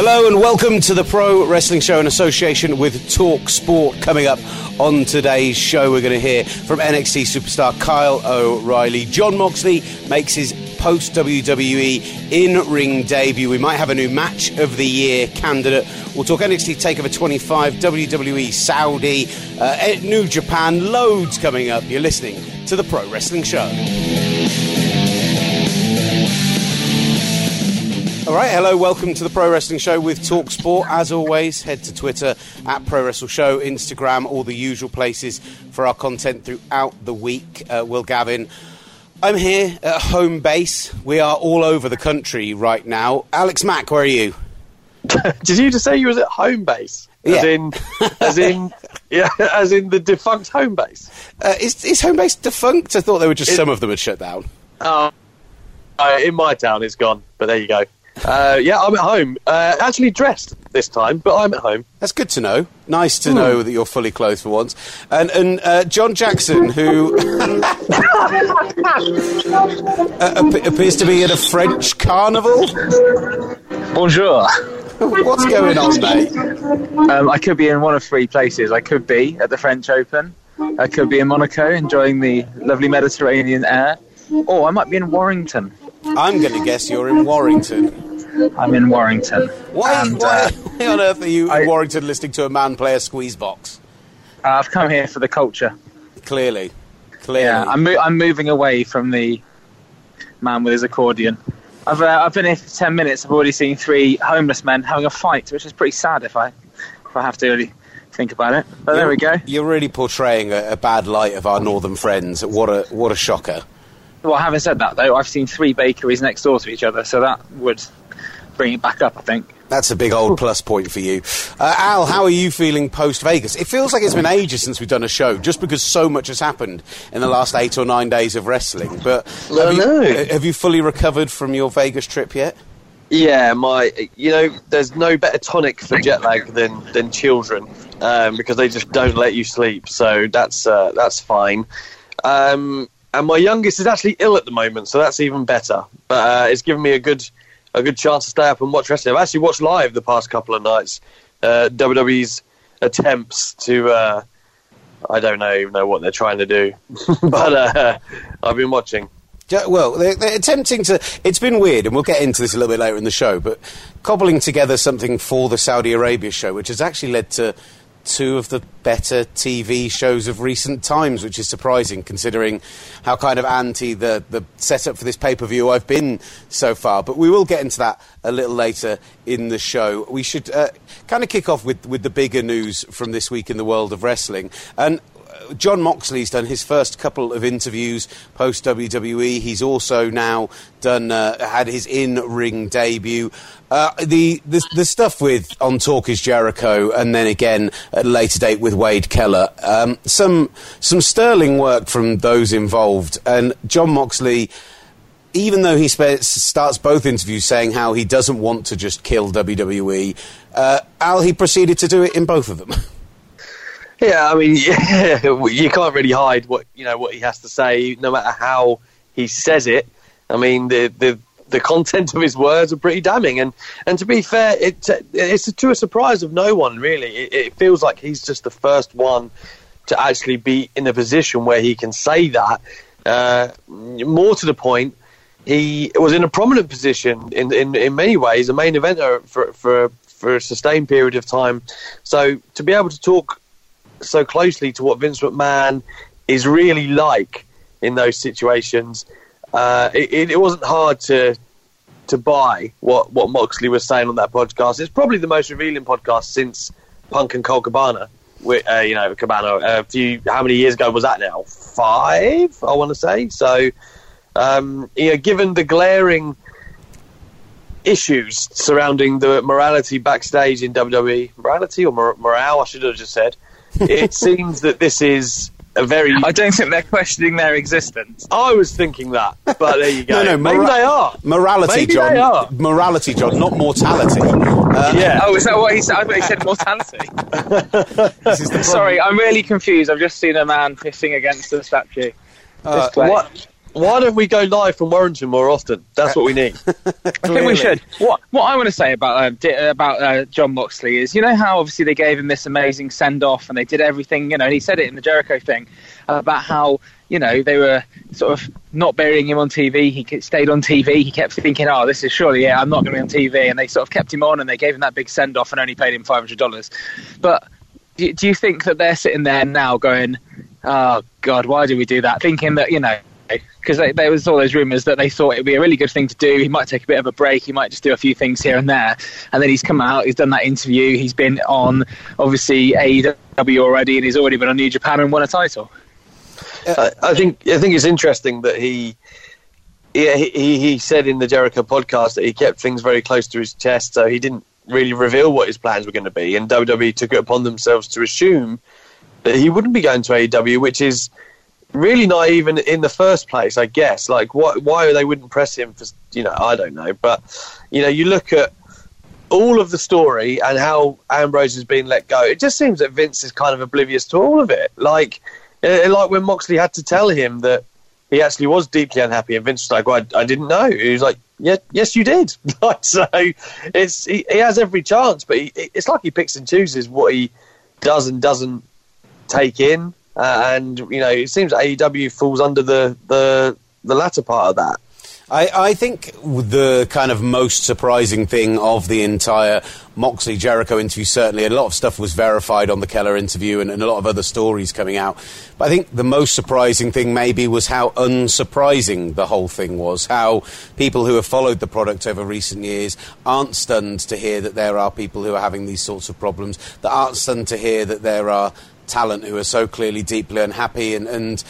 Hello and welcome to the Pro Wrestling Show in association with Talk Sport. Coming up on today's show, we're going to hear from NXT superstar Kyle O'Reilly. Jon Moxley makes his post WWE in ring debut. We might have a new match of the year candidate. We'll talk NXT TakeOver 25, WWE Saudi, uh, New Japan, loads coming up. You're listening to the Pro Wrestling Show. All right, hello, welcome to the Pro Wrestling Show with Talk Sport. As always, head to Twitter at Pro Wrestle Show, Instagram, all the usual places for our content throughout the week. Uh, Will Gavin, I'm here at home base. We are all over the country right now. Alex Mack, where are you? Did you just say you was at home base? As Yeah. in, as in, yeah, as in the defunct home base. Uh, is, is home base defunct? I thought they were just It- some of them had shut down. Uh, uh, in my town, it's gone. But there you go. Uh, yeah, I'm at home. Uh, actually dressed this time, but I'm at home. That's good to know. Nice to know that you're fully clothed for once. And, and uh, John Jackson, who uh, ap- appears to be at a French carnival. Bonjour. What's going on, mate? Um, I could be in one of three places. I could be at the French Open. I could be in Monaco enjoying the lovely Mediterranean air. Or I might be in Warrington. I'm going to guess you're in Warrington. I'm in Warrington. Why, And, why, uh, why on earth are you I- in Warrington listening to a man play a squeeze box? I've come here for the culture. Clearly. Clearly. Yeah, I'm, mo- I'm moving away from the man with his accordion. I've, uh, I've been here for 10 minutes. I've already seen three homeless men having a fight, which is pretty sad if I, if I have to really think about it. But there we go. You're really portraying a, a bad light of our northern friends. What a what a shocker. Well, having said that, though, I've seen three bakeries next door to each other, so that would bring it back up, I think. That's a big old plus point for you. Uh, Al, how are you feeling post Vegas? It feels like it's been ages since we've done a show, just because so much has happened in the last eight or nine days of wrestling. But I have, you, know. uh, have you fully recovered from your Vegas trip yet? Yeah, my, you know, there's no better tonic for jet lag than than children, um, because they just don't let you sleep. So that's uh, that's fine. Um, and my youngest is actually ill at the moment, so that's even better. But uh, it's given me a good a good chance to stay up and watch wrestling. I've actually watched live the past couple of nights. Uh, WWE's attempts to. Uh, I don't know even know what they're trying to do, but uh, I've been watching. Well, they're, they're attempting to. It's been weird, and we'll get into this a little bit later in the show, but cobbling together something for the Saudi Arabia show, which has actually led to two of the better TV shows of recent times, which is surprising considering how kind of anti the, the setup for this pay per view I've been so far. But we will get into that a little later in the show. We should uh, kind of kick off with, with the bigger news from this week in the world of wrestling. And Jon Moxley's done his first couple of interviews post WWE. He's also now done uh, had his in ring debut. Uh, the, the the stuff with on Talk is Jericho, and then again at a later date with Wade Keller. Um, some some sterling work from those involved, and Jon Moxley. Even though he spe- starts both interviews saying how he doesn't want to just kill WWE, uh, Al he proceeded to do it in both of them. Yeah, I mean, yeah, you can't really hide what you know what he has to say, no matter how he says it. I mean, the the the content of his words are pretty damning, and and to be fair, it it's to a surprise of no one really. It, it feels like he's just the first one to actually be in a position where he can say that. Uh, more to the point, he was in a prominent position in in, in many ways, a main eventer for for for a sustained period of time. So to be able to talk so closely to what Vince McMahon is really like in those situations. Uh, it, it wasn't hard to to buy what, what Moxley was saying on that podcast. It's probably the most revealing podcast since Punk and Colt Cabana. With, uh, you know, Cabana a few how many years ago was that now? Five, I want to say. So, um, you know, given the glaring issues surrounding the morality backstage in WWE, morality or mor- morale, I should have just said. It seems that this is a very. I don't think they're questioning their existence. I was thinking that, but there you go. No, no, maybe they are. Morality, Maybe John. they are. Morality, John, not mortality. Uh, Yeah. Oh, is that what he said? I thought he said mortality. this Sorry, I'm really confused. I've just seen a man pissing against the statue. Uh, What? Why don't we go live from Warrington more often? That's what we need. I think Clearly. we should. What What I want to say about uh, di- about uh, Jon Moxley is, you know how obviously they gave him this amazing send off and they did everything. You know, and he said it in the Jericho thing about how you know they were sort of not burying him on TV. He stayed on TV. He kept thinking, "Oh, this is surely yeah, I'm not going to be on TV." And they sort of kept him on and they gave him that big send off and only paid him five hundred dollars. But do, do you think that they're sitting there now going, "Oh God, why did we do that?" Thinking that you know because there was all those rumours that they thought it would be a really good thing to do. He might take a bit of a break. He might just do a few things here and there. And then he's come out. He's done that interview. He's been on obviously AEW already, and he's already been on New Japan and won a title. I, I think I think it's interesting that he, yeah, he he he said in the Jericho podcast that he kept things very close to his chest, so he didn't really reveal what his plans were going to be, and WWE took it upon themselves to assume that he wouldn't be going to AEW, which is really naive even in the first place, I guess. Like, what, why they wouldn't press him for, you know, I don't know. But, you know, you look at all of the story and how Ambrose has been let go, it just seems that Vince is kind of oblivious to all of it. Like, eh, like when Moxley had to tell him that he actually was deeply unhappy, and Vince was like, well, I, I didn't know. He was like, yeah, yes, you did. so it's he, he has every chance, but he, it's like he picks and chooses what he does and doesn't take in. Uh, and you know, it seems AEW falls under the the the latter part of that. I, I think the kind of most surprising thing of the entire Moxley Jericho interview, certainly a lot of stuff was verified on the Keller interview and, and a lot of other stories coming out. But I think the most surprising thing maybe was how unsurprising the whole thing was. How people who have followed the product over recent years aren't stunned to hear that there are people who are having these sorts of problems, that aren't stunned to hear that there are talent who are so clearly deeply unhappy and. and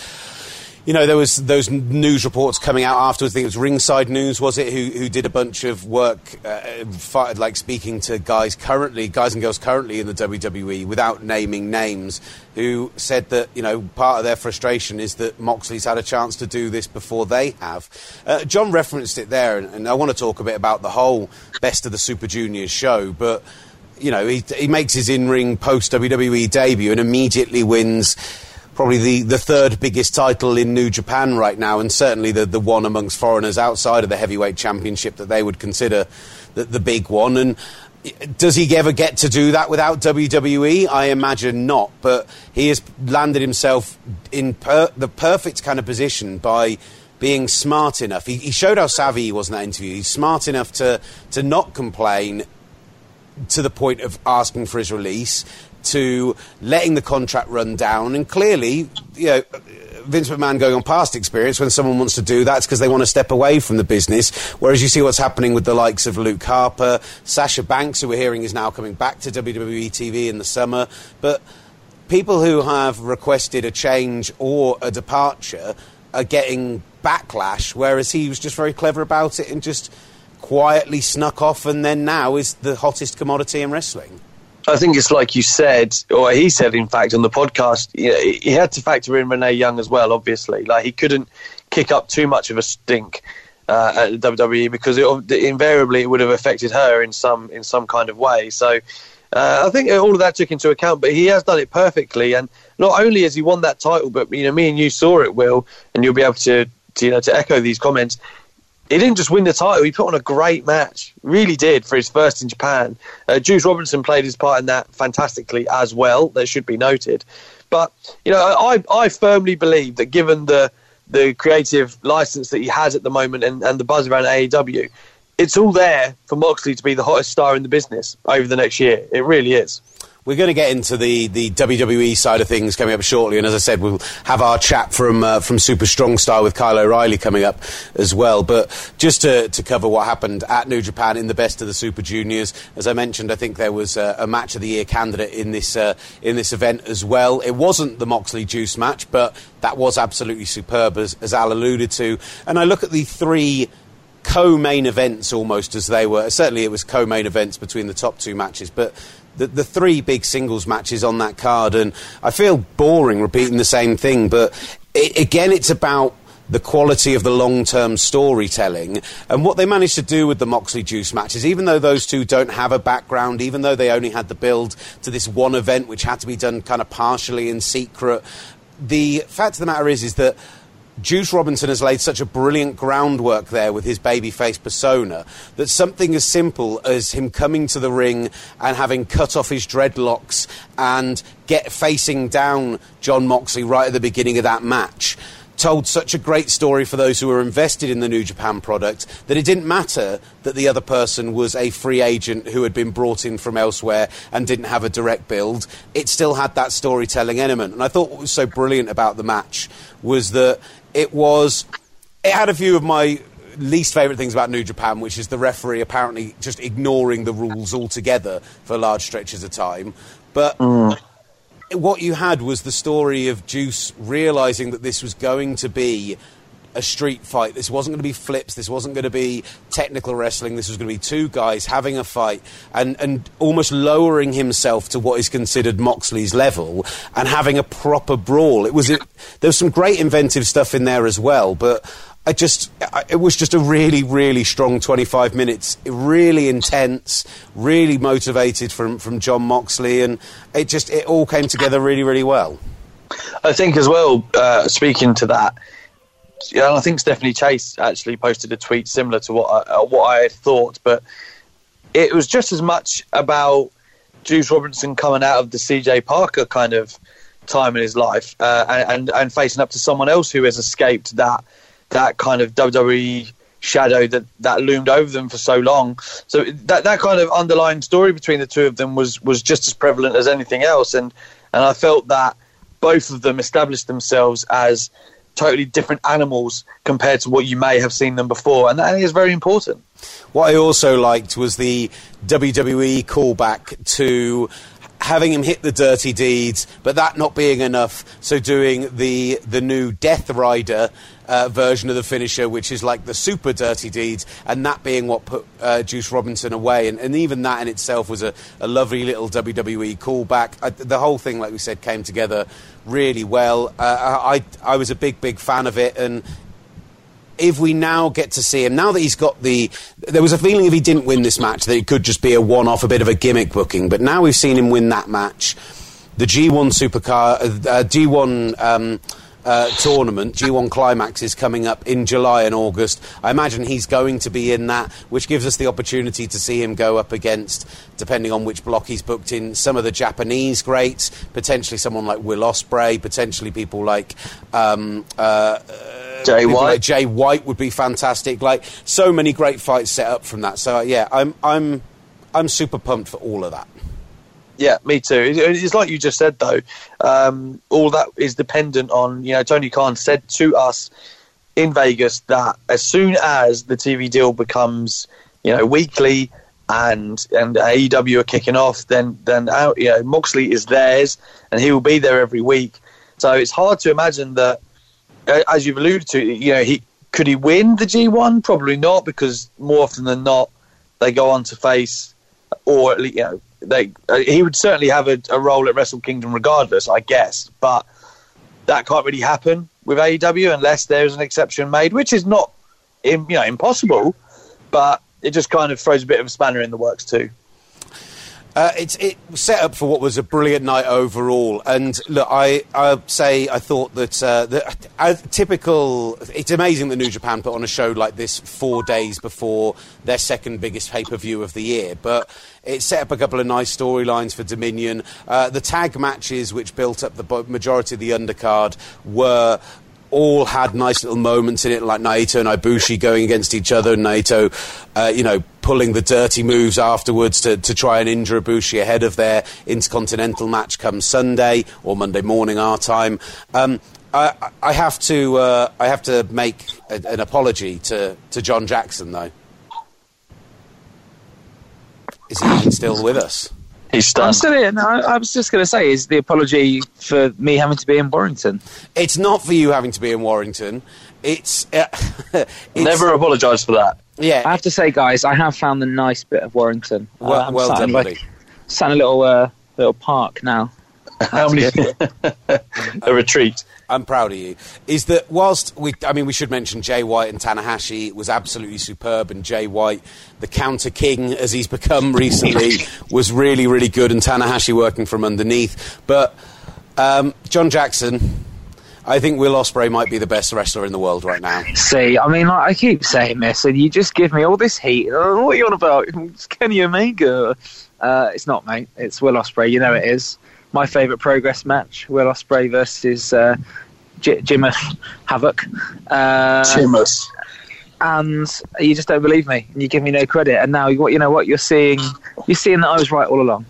you know, there was those news reports coming out afterwards. I think it was Ringside News, was it, who, who did a bunch of work, uh, fi- like speaking to guys currently, guys and girls currently in the WWE, without naming names, who said that you know part of their frustration is that Moxley's had a chance to do this before they have. Uh, John referenced it there, and, and I want to talk a bit about the whole Best of the Super Juniors show, but you know, he, he makes his in-ring post WWE debut and immediately wins probably the, the third biggest title in New Japan right now, and certainly the, the one amongst foreigners outside of the heavyweight championship that they would consider the, the big one. And does he ever get to do that without WWE? I imagine not, but he has landed himself in per, the perfect kind of position by being smart enough. He, he showed how savvy he was in that interview. He's smart enough to, to not complain to the point of asking for his release, to letting the contract run down, and clearly, you know. Vince McMahon going on past experience when someone wants to do that, it's because they want to step away from the business. Whereas you see what's happening with the likes of Luke Harper, Sasha Banks, who we're hearing is now coming back to WWE TV in the summer. But people who have requested a change or a departure are getting backlash, whereas he was just very clever about it and just quietly snuck off and then now is the hottest commodity in wrestling. I think it's like you said, or he said, in fact, on the podcast. You know, he had to factor in Renee Young as well. Obviously, like he couldn't kick up too much of a stink uh, at WWE because it, invariably it would have affected her in some in some kind of way. So. Uh, I think all of that took into account, but he has done it perfectly. And not only has he won that title, but you know, me and you saw it, Will, and you'll be able to, to you know to echo these comments he didn't just win the title; he put on a great match. Really did for his first in Japan. Uh, Juice Robinson played his part in that fantastically as well. That should be noted. But you know, I I firmly believe that given the the creative license that he has at the moment and, and the buzz around AEW, it's all there for Moxley to be the hottest star in the business over the next year. It really is. We're going to get into the, the WWE side of things coming up shortly, and as I said, we'll have our chat from uh, from Super Strong Style with Kyle O'Reilly coming up as well. But just to, to cover what happened at New Japan in the best of the Super Juniors, as I mentioned, I think there was a, a match of the year candidate in this uh, in this event as well. It wasn't the Moxley Juice match, but that was absolutely superb, as, as Al alluded to. And I look at the three co-main events almost as they were. Certainly, it was co-main events between the top two matches, but the, the three big singles matches on that card, and I feel boring repeating the same thing, but it, again, it's about the quality of the long term storytelling. And what they managed to do with the Moxley Juice matches, even though those two don't have a background, even though they only had the build to this one event, which had to be done kind of partially in secret, the fact of the matter is, is that Juice Robinson has laid such a brilliant groundwork there with his babyface persona that something as simple as him coming to the ring and having cut off his dreadlocks and get facing down Jon Moxley right at the beginning of that match told such a great story for those who were invested in the New Japan product that it didn't matter that the other person was a free agent who had been brought in from elsewhere and didn't have a direct build. It still had that storytelling element. And I thought what was so brilliant about the match was that it was. It had a few of my least favourite things about New Japan, which is the referee apparently just ignoring the rules altogether for large stretches of time. But mm. what you had was the story of Juice realising that this was going to be a street fight. This wasn't going to be flips. This wasn't going to be technical wrestling. This was going to be two guys having a fight and, and almost lowering himself to what is considered Moxley's level and having a proper brawl. It was it, there was some great inventive stuff in there as well, but. I just, it was just a really, really strong 25 minutes. Really intense, really motivated from, from Jon Moxley, and it just, it all came together really, really well. I think as well, uh, speaking to that, yeah, I think Stephanie Chase actually posted a tweet similar to what I, uh, what I thought, but it was just as much about Juice Robinson coming out of the CJ Parker kind of time in his life uh, and, and facing up to someone else who has escaped that that kind of WWE shadow that, that loomed over them for so long. So that that kind of underlying story between the two of them was was just as prevalent as anything else, and and I felt that both of them established themselves as totally different animals compared to what you may have seen them before, and that is very important. What I also liked was the WWE callback to having him hit the dirty deeds, but that not being enough. So doing the the new Death Rider uh, version of the finisher, which is like the super dirty deeds, and that being what put uh, Juice Robinson away. And, and, even that in itself was a, a lovely little WWE callback. I, the whole thing, like we said, came together really well. Uh, I I was a big big fan of it, and if we now get to see him, now that he's got the. There was a feeling if he didn't win this match that it could just be a one off, a bit of a gimmick booking, but now we've seen him win that match. The G1 Supercard, uh, G1 um, uh, tournament, G1 Climax, is coming up in July and August. I imagine he's going to be in that, which gives us the opportunity to see him go up against, depending on which block he's booked in, some of the Japanese greats, potentially someone like Will Ospreay, potentially people like. Um, uh, Jay White. Like Jay White would be fantastic. Like so many great fights set up from that. So yeah, I'm I'm I'm super pumped for all of that. Yeah, me too. It's like you just said though. Um, all that is dependent on you know Tony Khan said to us in Vegas that as soon as the TV deal becomes you know weekly and and AEW are kicking off, then then out you know Moxley is theirs and he will be there every week. So it's hard to imagine that uh, as you've alluded to, you know, he could he win the G1? Probably not, because more often than not, they go on to face, or you know, they uh, he would certainly have a, a, role at Wrestle Kingdom regardless, I guess. But that can't really happen with AEW unless there's an exception made, which is not, you know, impossible. But it just kind of throws a bit of a spanner in the works too. Uh, it's it set up for what was a brilliant night overall. And look, I I say I thought that uh, the uh, typical. It's amazing that New Japan put on a show like this four days before their second biggest pay per view of the year, but. It set up a couple of nice storylines for Dominion. Uh, the tag matches, which built up the majority of the undercard, were all had nice little moments in it, like Naito and Ibushi going against each other, and Naito, uh, you know, pulling the dirty moves afterwards to, to try and injure Ibushi ahead of their intercontinental match come Sunday or Monday morning our time. Um, I, I, have to uh, I have to make a, an apology to, to John Jackson though. Is he still with us? He's stunned. I'm still here. No, I, I was just going to say, is the apology for me having to be in Warrington? It's not for you having to be in Warrington. It's, uh, it's Never apologise for that. Yeah, I have to say, guys, I have found the nice bit of Warrington. well, Uh, I'm well done, in, buddy. like, sat in a little uh, little park now. How many? a retreat. I'm proud of you. Is that whilst we, I mean, we should mention Jay White and Tanahashi was absolutely superb, and Jay White, the counter king as he's become recently, was really, really good, and Tanahashi working from underneath. But um, John Jackson, I think Will Ospreay might be the best wrestler in the world right now. See, I mean, like, I keep saying this, and you just give me all this heat. Oh, what are you on about? It's Kenny Omega. Uh, it's not, mate. It's Will Ospreay. You know it is. My favourite progress match: Will Ospreay versus uh, J- Jimmy Havoc. Uh, Chimus. and you just don't believe me, and you give me no credit. And now, you know, what you're seeing, you're seeing that I was right all along.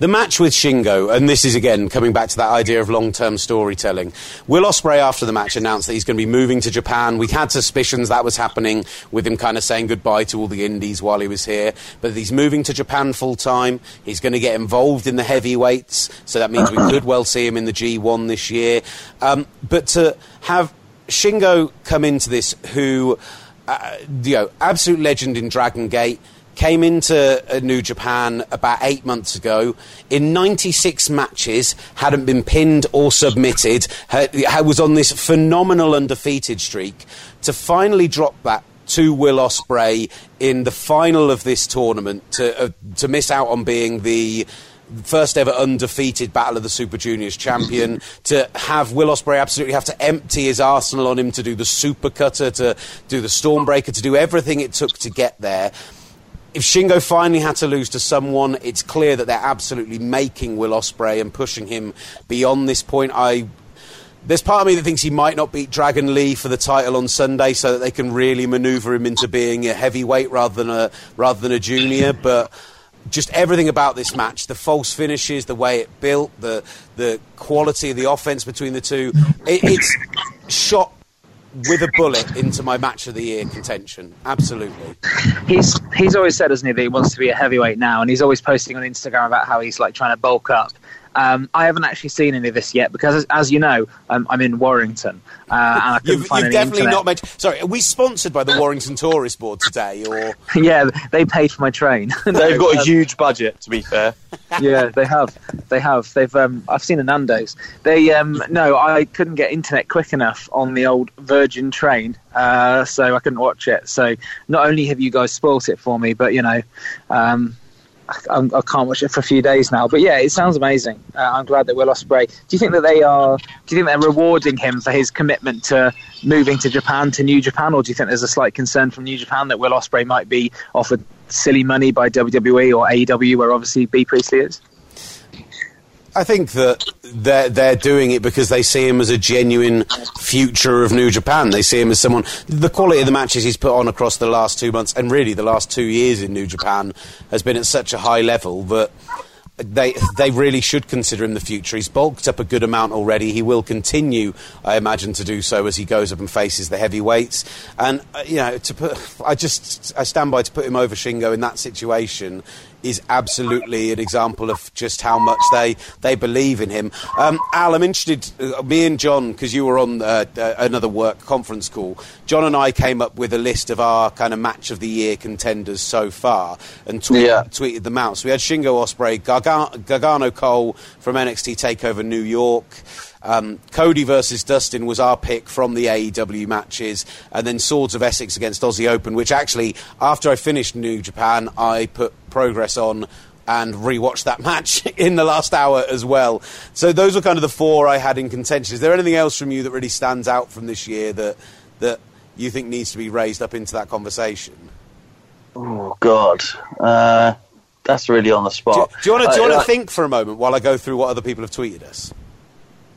The match with Shingo, and this is again coming back to that idea of long term storytelling. Will Ospreay, after the match, announced that he's going to be moving to Japan. We had suspicions that was happening with him kind of saying goodbye to all the indies while he was here. But he's moving to Japan full time. He's going to get involved in the heavyweights, so that means we could well see him in the G1 this year. Um, but to have Shingo come into this, who, uh, you know, absolute legend in Dragon Gate came into uh, New Japan about eight months ago. In 96 matches, hadn't been pinned or submitted. Was on this phenomenal undefeated streak. To finally drop that to Will Ospreay in the final of this tournament, to uh, to miss out on being the first ever undefeated Battle of the Super Juniors champion, to have Will Ospreay absolutely have to empty his arsenal on him to do the super cutter, to do the stormbreaker, to do everything it took to get there. If Shingo finally had to lose to someone, it's clear that they're absolutely making Will Ospreay and pushing him beyond this point. I there's part of me that thinks he might not beat Dragon Lee for the title on Sunday, so that they can really manoeuvre him into being a heavyweight rather than a rather than a junior. But just everything about this match, the false finishes, the way it built, the the quality of the offense between the two, it, it's shot with a bullet into my match of the year contention. Absolutely. He's he's always said, hasn't he, that he wants to be a heavyweight now, and he's always posting on Instagram about how he's like trying to bulk up. Um, I haven't actually seen any of this yet because, as, as you know, um, I'm in Warrington uh, and I couldn't You've, find you've any definitely internet. not mentioned. Sorry, are we sponsored by the Warrington Tourist Board today, or yeah, they paid for my train. They've got a huge budget, to be fair. yeah, they have. They have. They've. Um, I've seen the Nando's. They. Um, no, I couldn't get internet quick enough on the old Virgin train, uh, so I couldn't watch it. So not only have you guys spoilt it for me, but you know, um, I, I can't watch it for a few days now. But yeah, it sounds amazing. Uh, I'm glad that Will Ospreay. Do you think that they are? Do you think they're rewarding him for his commitment to moving to Japan, to New Japan, or do you think there's a slight concern from New Japan that Will Ospreay might be offered silly money by WWE or AEW, where obviously Bea Priestley is? I think that they're they're doing it because they see him as a genuine future of New Japan. They see him as someone. The quality of the matches he's put on across the last two months and really the last two years in New Japan has been at such a high level that. They they really should consider him the future. He's bulked up a good amount already. He will continue, I imagine, to do so as he goes up and faces the heavyweights. And uh, you know, to put, I just I stand by to put him over Shingo in that situation is absolutely an example of just how much they, they believe in him. Um, Al, I'm interested, uh, me and John, because you were on uh, uh, another work conference call, John and I came up with a list of our kind of match of the year contenders so far and tweet, Yeah. tweeted them out. So we had Shingo Ospreay, Garga- Gargano Cole from NXT TakeOver New York. Um, Cody versus Dustin was our pick from the AEW matches, and then Swords of Essex against Aussie Open, which actually, after I finished New Japan, I put progress on and rewatched that match in the last hour as well. So those were kind of the four I had in contention. Is there anything else from you that really stands out from this year that that you think needs to be raised up into that conversation? Oh, God. Uh, that's really on the spot. do you want to Uh, to think for a moment while I go through what other people have tweeted us?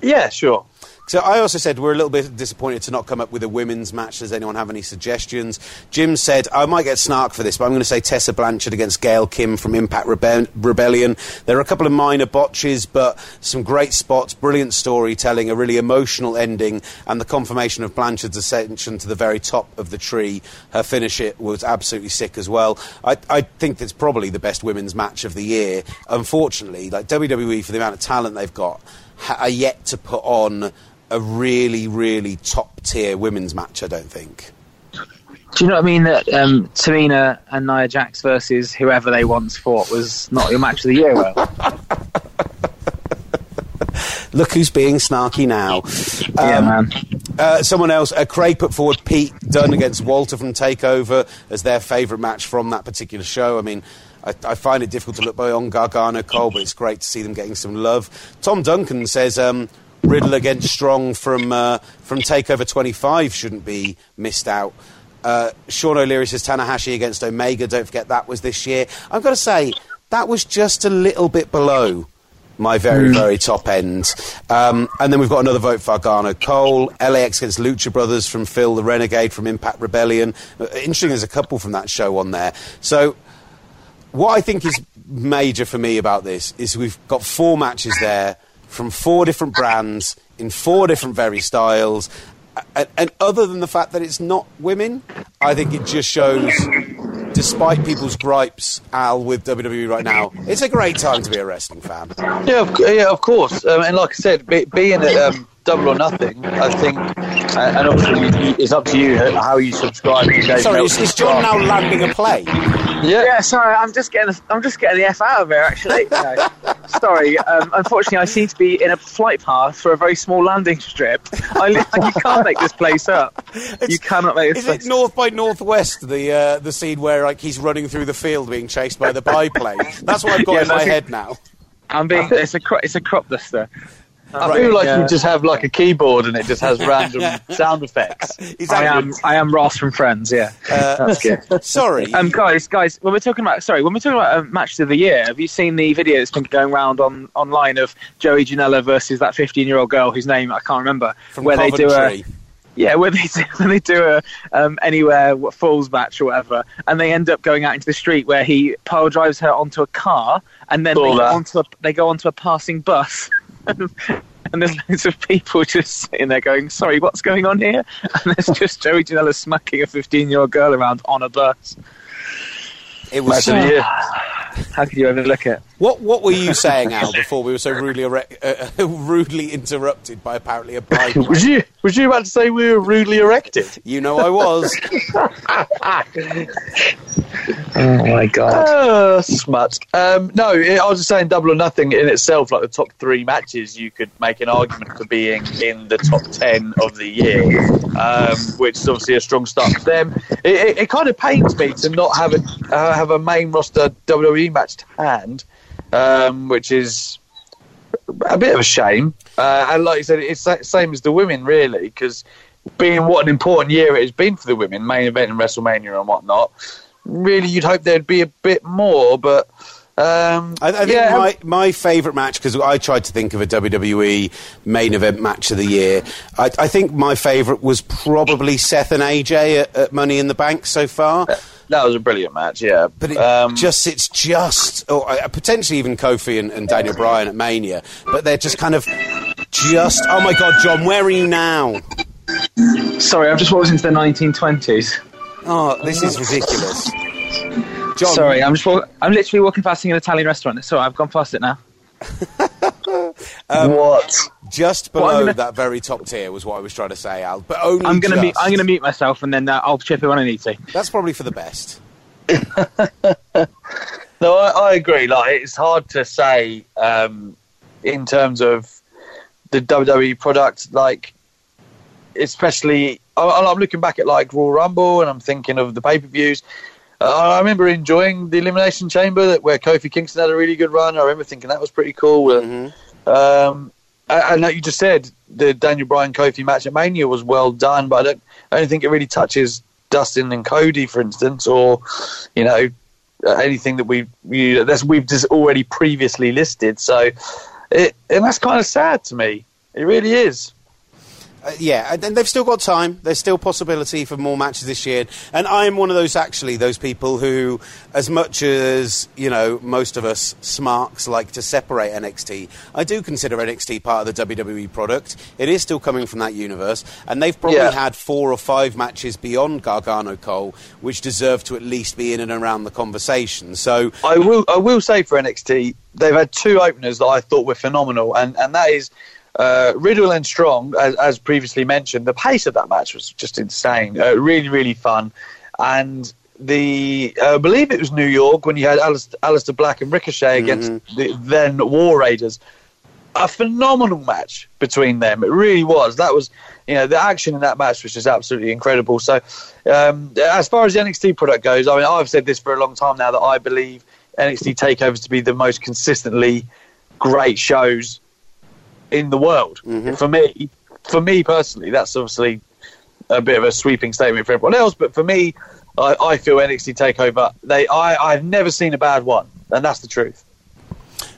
Yeah, sure. So I also said we're a little bit disappointed to not come up with a women's match. Does anyone have any suggestions? Jim said I might get snark for this, but I'm going to say Tessa Blanchard against Gail Kim from Impact Rebe- Rebellion. There are a couple of minor botches, but some great spots, brilliant storytelling, a really emotional ending, and the confirmation of Blanchard's ascension to the very top of the tree. Her finish it was absolutely sick as well. I, I think it's probably the best women's match of the year. Unfortunately, like WWE for the amount of talent they've got, are yet to put on a really, really top tier women's match. I don't think. Do you know what I mean? That um, Tamina and Nia Jax versus whoever they once fought was not your match of the year. Well, Look who's being snarky now. yeah, Um, man. Uh, someone else, uh, Craig put forward Pete Dunne against Walter from Takeover as their favourite match from that particular show. I mean, I, I find it difficult to look beyond Gargano Cole, but it's great to see them getting some love. Tom Duncan says um, Riddle against Strong from uh, from Takeover 25 shouldn't be missed out. Uh, Sean O'Leary says Tanahashi against Omega. Don't forget that was this year. I've got to say that was just a little bit below my very, very top end. Um, and then we've got another vote for Gargano Cole, LAX against Lucha Brothers from Phil the Renegade from Impact Rebellion. Uh, interesting, there's a couple from that show on there. So, what I think is major for me about this is we've got four matches there from four different brands in four different very styles. And, and other than the fact that it's not women, I think it just shows, despite people's gripes, Al, with WWE right now, it's a great time to be a wrestling fan. Yeah, of, yeah, of course. Um, and like I said, be, being at um, Double or Nothing, I think, uh, and obviously it's up to you how you subscribe. to Dave Sorry, is, is John now landing a plane? Yeah. Yeah, sorry, I'm just getting the, I'm just getting the f out of here. Actually, no. sorry. Um, unfortunately, I seem to be in a flight path for a very small landing strip. I, you can't make this place up. You cannot make this Is place. it North by Northwest, the uh, the scene where like he's running through the field being chased by the biplane? That's what I've got Yeah, in my head now. I'm being. It's a cro- it's a crop duster. I feel like yeah. you just have like a keyboard and it just has random sound effects. He's I am. I am Ross from Friends. Yeah, that's good. Sorry. Um, guys, guys, when we're talking about sorry, when we're talking about um, match of the year, have you seen the video that's been going around on online of Joey Janela versus that 15 year old girl whose name I can't remember, from where they do a yeah, where they do, where they do a um, anywhere what, falls match or whatever, and they end up going out into the street where he pile drives her onto a car, and then they go, onto a, they go onto a passing bus. And there's loads of people just sitting there going, "Sorry, what's going on here?" And there's just Joey Janela smacking a 15-year-old girl around on a bus. It was. Match of the year. How could you overlook it? What What were you saying, Al, before we were so rudely ere- uh, rudely interrupted by apparently a biplane? Was you was you about to say we were rudely erected? You know I was. Oh my god! Uh, smut. Um, no, I was just saying double or nothing in itself, like the top three matches, you could make an argument for being in the top 10 of the year, um, which is obviously a strong start for them. It, it, it kind of pains me to not have a, uh, have a main roster WWE match to hand, um, which is a bit of a shame. Uh, and like you said, it's the same as the women, really, because being what an important year it has been for the women, main event in WrestleMania and whatnot, really you'd hope there'd be a bit more, but. Um, I, I think yeah, my, my favourite match, because I tried to think of a WWE main event match of the year, I, I think my favourite was probably Seth and AJ at, at Money in the Bank so far. That was a brilliant match, yeah. But it um, just, it's just, or uh, potentially even Kofi and, and Daniel Bryan at Mania, but they're just kind of just, oh my God, John, where are you now? Sorry, I've just walked into the 1920s. Oh, this is ridiculous. John, Sorry, I'm just walk- I'm literally walking past an Italian restaurant. It's all right, I've gone past it now. what? just Well, below gonna- that very top tier was what I was trying to say, Al. But only I'm gonna just. mute. I'm gonna mute myself, and then uh, I'll chip it when I need to. That's probably for the best. No, I, I agree. Like it's hard to say um, in terms of the WWE product. Like, especially, I, I'm looking back at like Royal Rumble, and I'm thinking of the pay per views. Uh, I remember enjoying the Elimination Chamber, that where Kofi Kingston had a really good run. I remember thinking that was pretty cool. And, um, and like you just said, the Daniel Bryan Kofi match at Mania was well done, but I don't, I don't think it really touches Dustin and Cody, for instance, or you know anything that we've we, that's we've just already previously listed. So, it and that's kind of sad to me. It really is. Uh, yeah, and they've still got time. There's still possibility for more matches this year. And I'm one of those actually those people who, as much as you know, most of us smarks like to separate NXT. I do consider NXT part of the WWE product. It is still coming from that universe, and they've probably Yeah. had four or five matches beyond Gargano Cole, which deserve to at least be in and around the conversation. So I will I will say for NXT, they've had two openers that I thought were phenomenal, and, and that is uh, Riddle and Strong, as, as previously mentioned. The pace of that match was just insane, uh, really really fun, and the uh, I believe it was New York when you had Aleister, Aleister Black and Ricochet against the then War Raiders. A phenomenal match between them. It really was. That was, you know, the action in that match was just absolutely incredible. So, um, as far as the NXT product goes, I mean, I've said this for a long time now that I believe NXT takeovers to be the most consistently great shows in the world. For me, for me personally, that's obviously a bit of a sweeping statement for everyone else, but for me, I, I feel NXT takeover. They, I, I've never seen a bad one, and that's the truth.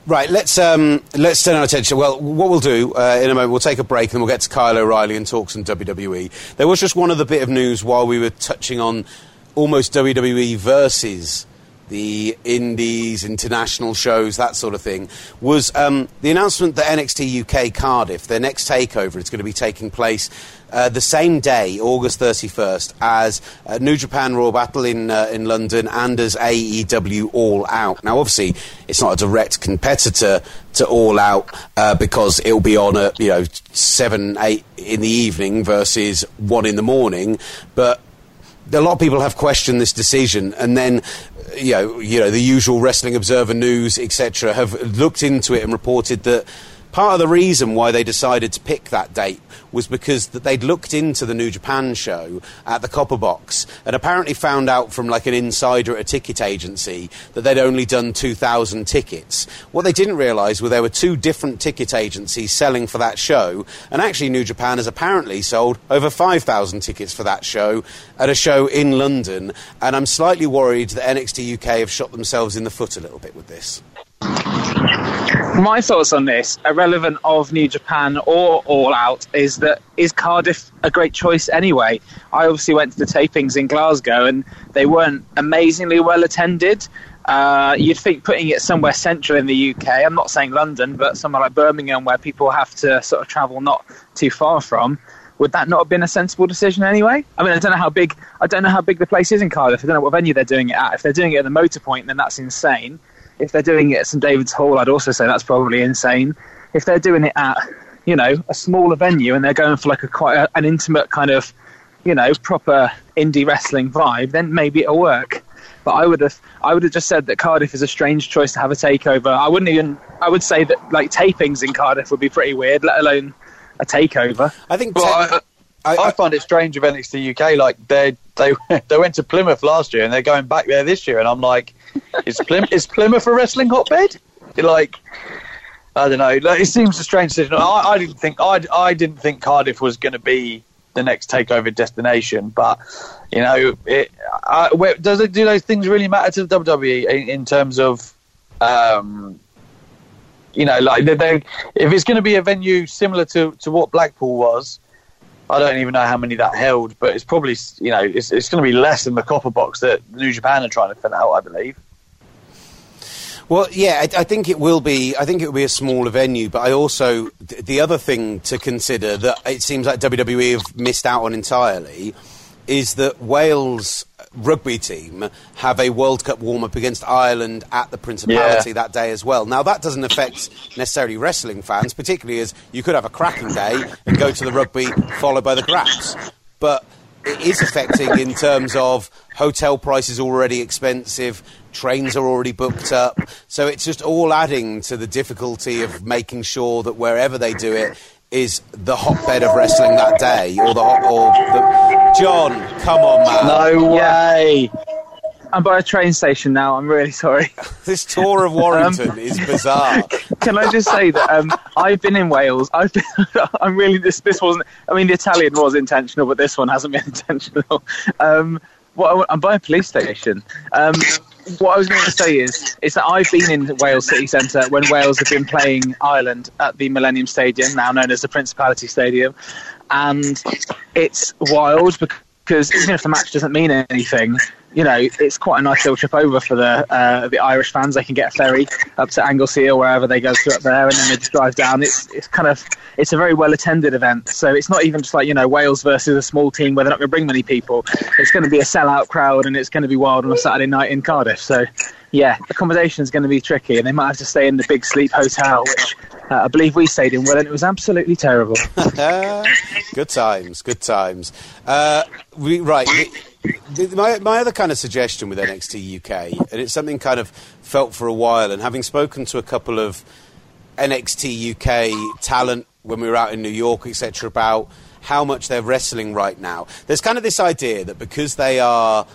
Right, let's um, let's turn our attention. Well, what we'll do uh, in a moment, we'll take a break and then we'll get to Kyle O'Reilly and talk some WWE. There was just one other bit of news while we were touching on almost WWE versus the indies, international shows, that sort of thing, was um, the announcement that NXT UK Cardiff, their next takeover, is going to be taking place uh, the same day, August 31st, as uh, New Japan Raw Battle in, uh, in London and as AEW All Out. Now, obviously, it's not a direct competitor to All Out uh, because it'll be on at, you know, 7, 8 in the evening versus 1 in the morning, but a lot of people have questioned this decision, and then you know, you know, the usual Wrestling Observer News, etc., have looked into it and reported that part of the reason why they decided to pick that date was because that they'd looked into the New Japan show at the Copper Box and apparently found out from like an insider at a ticket agency that they'd only done 2,000 tickets. What they didn't realise were there were two different ticket agencies selling for that show, and actually New Japan has apparently sold over 5,000 tickets for that show at a show in London, and I'm slightly worried that NXT UK have shot themselves in the foot a little bit with this. My thoughts on this, irrelevant of New Japan or All Out, is that is Cardiff a great choice anyway? I obviously went to the tapings in Glasgow and they weren't amazingly well attended. Uh, you'd think putting it somewhere central in the UK, I'm not saying London, but somewhere like Birmingham where people have to sort of travel not too far from, would that not have been a sensible decision anyway? I mean, I don't know how big I don't know how big the place is in Cardiff. I don't know what venue they're doing it at. If they're doing it at the Motor Point, then that's insane. If they're doing it at St David's Hall, I'd also say that's probably insane. If they're doing it at, you know, a smaller venue and they're going for like a quite a, an intimate kind of, you know, proper indie wrestling vibe, then maybe it'll work. But I would have, I would have just said that Cardiff is a strange choice to have a takeover. I wouldn't even, I would say that like tapings in Cardiff would be pretty weird, let alone a takeover. I think. Well, te- I, I, find it strange of NXT UK. Like they they they went to Plymouth last year and they're going back there this year, and I'm like, is Plymouth is Plymouth a wrestling hotbed? Like, I don't know. Like, it seems a strange decision. I, I didn't think I I didn't think Cardiff was going to be the next takeover destination, but you know, it, I, where, does it do those things really matter to the WWE in, in terms of? Um, you know, like they, they, if it's going to be a venue similar to, to what Blackpool was, I don't even know how many that held, but it's probably you know it's, it's going to be less than the copper box that New Japan are trying to fill out, I believe. Well, yeah, I, I think it will be. I think it will be a smaller venue, but I also th- the other thing to consider that it seems like WWE have missed out on entirely is that Wales rugby team have a World Cup warm up against Ireland at the Principality Yeah. that day as well. Now that doesn't affect necessarily wrestling fans, particularly as you could have a cracking day and go to the rugby followed by the craps, but it is affecting in terms of hotel prices already expensive, trains are already booked up. So it's just all adding to the difficulty of making sure that wherever they do it is the hotbed of wrestling that day, or the hot, or the. John, come on, man! No way. I'm by a train station now. I'm really sorry. This tour of Warrington is bizarre. Can I just say that um, I've been in Wales. I've been. I'm really this. This wasn't. I mean, the Italian was intentional, but this one hasn't been intentional. Um, what I, I'm by a police station. What I was going to say is, is that I've been in Wales City Centre when Wales have been playing Ireland at the Millennium Stadium, now known as the Principality Stadium, and it's wild because even if the match doesn't mean anything, you know, it's quite a nice little trip over for the uh, the Irish fans. They can get a ferry up to Anglesey or wherever they go to up there, and then they just drive down. It's it's kind of it's a very well attended event. So it's not even just like you know Wales versus a small team where they're not going to bring many people. It's going to be a sellout crowd, and it's going to be wild on a Saturday night in Cardiff. So yeah, accommodation is going to be tricky, and they might have to stay in the Big Sleep Hotel, which uh, I believe we stayed in well, and it was absolutely terrible. good times, good times. Uh, we, right. My, my other kind of suggestion with NXT UK, and it's something kind of felt for a while, and having spoken to a couple of NXT UK talent when we were out in New York, etc., about how much they're wrestling right now. There's kind of this idea that because they are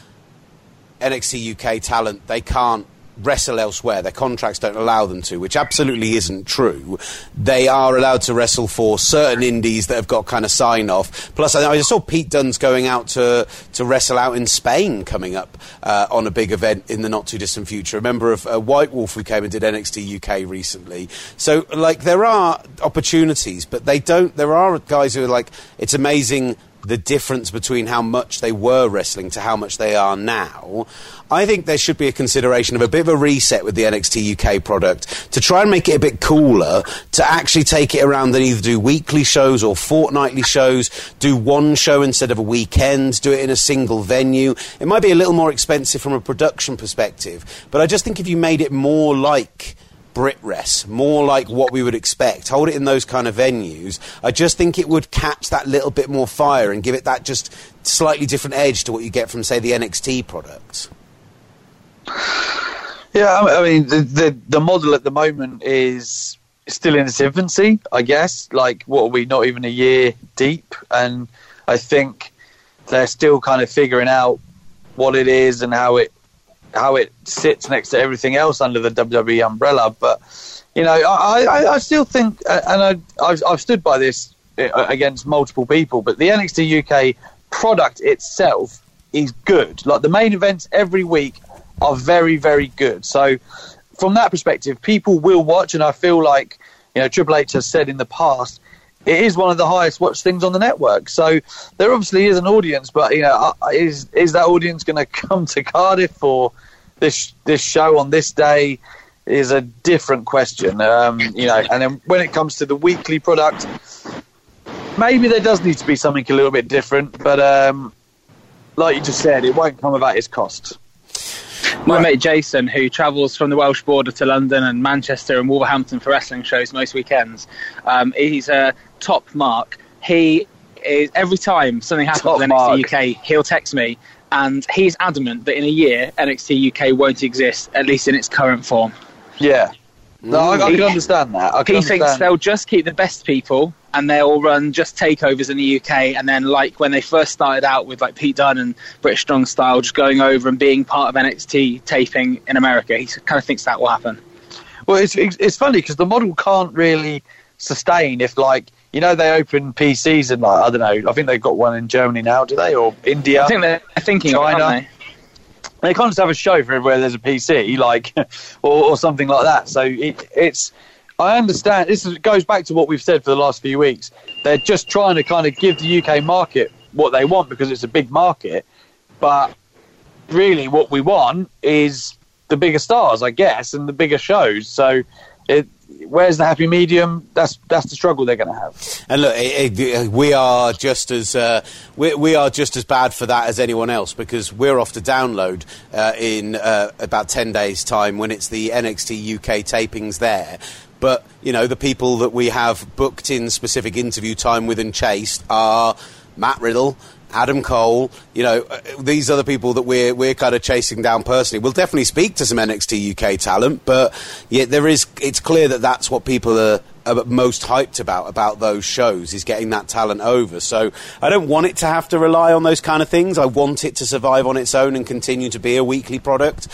NXT UK talent, they can't wrestle elsewhere. Their contracts don't allow them to, which absolutely isn't true. They are allowed to wrestle for certain indies that have got kind of sign off. Plus, I, I saw Pete Dunne's going out to, to wrestle out in Spain coming up uh, on a big event in the not too distant future. A member of uh, White Wolf who came and did NXT UK recently. So, like, there are opportunities, but they don't. There are guys who are like, it's amazing the difference between how much they were wrestling to how much they are now. I think there should be a consideration of a bit of a reset with the NXT UK product to try and make it a bit cooler, to actually take it around and either do weekly shows or fortnightly shows, do one show instead of a weekend, do it in a single venue. It might be a little more expensive from a production perspective, but I just think if you made it more like BritRes, more like what we would expect. Hold it in those kind of venues. I just think it would catch that little bit more fire and give it that just slightly different edge to what you get from, say, the NXT products. Yeah, I mean, the, the, the model at the moment is still in its infancy, I guess. Like, what are we, not even a year deep? And I think they're still kind of figuring out what it is and how it how it sits next to everything else under the WWE umbrella. But you know, I, I, I still think, uh, and I, I've, I've stood by this uh, against multiple people, but the NXT UK product itself is good. Like the main events every week are very, very good. So from that perspective, people will watch, and I feel like you know Triple H has said in the past. It is one of the highest watched things on the network, so there obviously is an audience. But you know, uh, is is that audience going to come to Cardiff for this this show on this day is a different question. Um, you know, and then when it comes to the weekly product, maybe there does need to be something a little bit different. But um, like you just said, it won't come without its costs. My mate Jason, who travels from the Welsh border to London and Manchester and Wolverhampton for wrestling shows most weekends, um, he's a top mark. He is every time something happens top in NXT UK, he'll text me and he's adamant that in a year NXT UK won't exist, at least in its current form. Yeah. No, I, I can understand that. I he understand. thinks they'll just keep the best people and they'll run just takeovers in the UK. And then, like when they first started out with like Pete Dunne and British Strong Style, just going over and being part of NXT taping in America, he kind of thinks that will happen. Well, it's it's funny because the model can't really sustain if like you know they open PCs and like I don't know. I think they've got one in Germany now, do they, or India? I think they're thinking China. It, they? they? can't just have a show for everywhere there's a PC, like or, or something like that. So it, it's. I understand. This is, goes back to what we've said for the last few weeks. They're just trying to kind of give the UK market what they want because it's a big market, but really what we want is the bigger stars, I guess, and the bigger shows. So it, where's the happy medium? That's that's the struggle they're going to have. And look, it, it, we are just as uh, we, we, are just as bad for that as anyone else because we're off to download uh, in uh, about ten days' time when it's the NXT UK tapings there. But you know, the people that we have booked in specific interview time with and chased are Matt Riddle. Adam Cole, you know, uh, these are the people that we're we're kind of chasing down personally. We'll definitely speak to some NXT UK talent, but yeah, there is. It's clear that that's what people are, are most hyped about about those shows is getting that talent over. So I don't want it to have to rely on those kind of things. I want it to survive on its own and continue to be a weekly product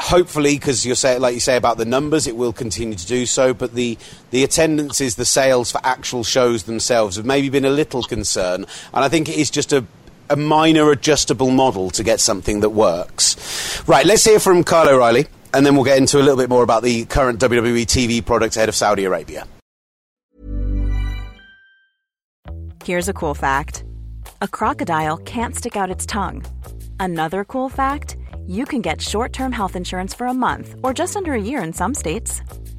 hopefully, because you say, like you say about the numbers, it will continue to do so. But the the attendances, the sales for actual shows themselves have maybe been a little concern, and I think it is just a a minor adjustable model to get something that works. Right, let's hear from Kyle O'Reilly, and then we'll get into a little bit more about the current WWE TV product ahead of Saudi Arabia. Here's a cool fact a crocodile can't stick out its tongue. Another cool fact you can get short term health insurance for a month or just under a year in some states.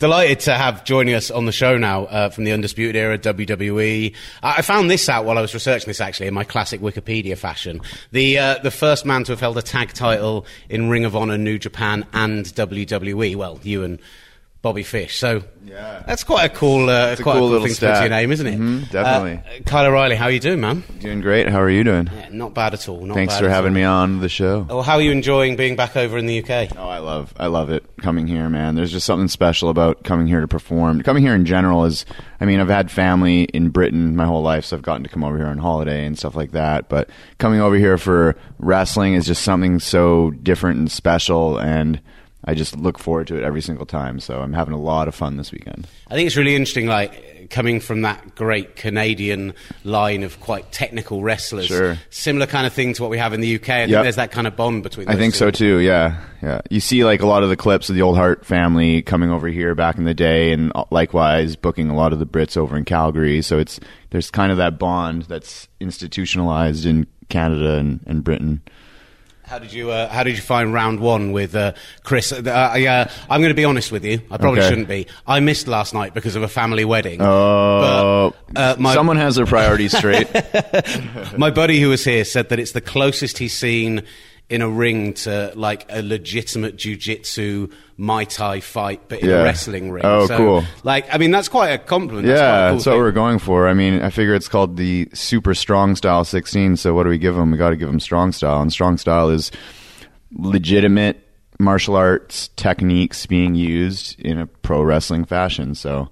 Delighted to have joining us on the show now uh, from the Undisputed Era WWE. I found this out while I was researching this actually in my classic Wikipedia fashion. The uh, the first man to have held a tag title in Ring of Honor, New Japan, and WWE. Well, you and Bobby Fish. So Yeah. that's quite a cool, uh, It's a quite cool a cool little thing to put to your name, isn't it? Mhm, definitely. Uh, Kyle O'Reilly, how are you doing, man? Doing great. How are you doing? Yeah, not bad at all. Not Thanks for having all. me on the show. Oh, how are you enjoying being back over in the UK? Oh, I love, I love it coming here, man. There's just something special about coming here to perform. Coming here in general is, I mean, I've had family in Britain my whole life, so I've gotten to come over here on holiday and stuff like that. But coming over here for wrestling is just something so different and special, and I just look forward to it every single time. So I'm having a lot of fun this weekend. I think it's really interesting, like coming from that great Canadian line of quite technical wrestlers. Sure. Similar kind of thing to what we have in the UK. I think there's that kind of bond between. I think two. so too. Yeah, yeah. You see like a lot of the clips of the old Hart family coming over here back in the day, and uh, likewise booking a lot of the Brits over in Calgary. So it's there's kind of that bond that's institutionalized in Canada and, and Britain. How did you uh, How did you find round one with uh, Chris? Uh, I, I'm going to be honest with you. I probably Okay. shouldn't be. I missed last night because of a family wedding. Oh, But, uh, my- someone has their priorities straight. My buddy who was here said that it's the closest he's seen in a ring to like a legitimate jujitsu Muay Thai fight, but in Yeah. a wrestling ring. Oh, So, cool. Like, I mean, that's quite a compliment. That's quite a yeah, cool that's what we're going for. I mean, I figure it's called the Super Strong Style 16. So what do we give them? We got to give them Strong Style, and Strong Style is legitimate martial arts techniques being used in a pro wrestling fashion. So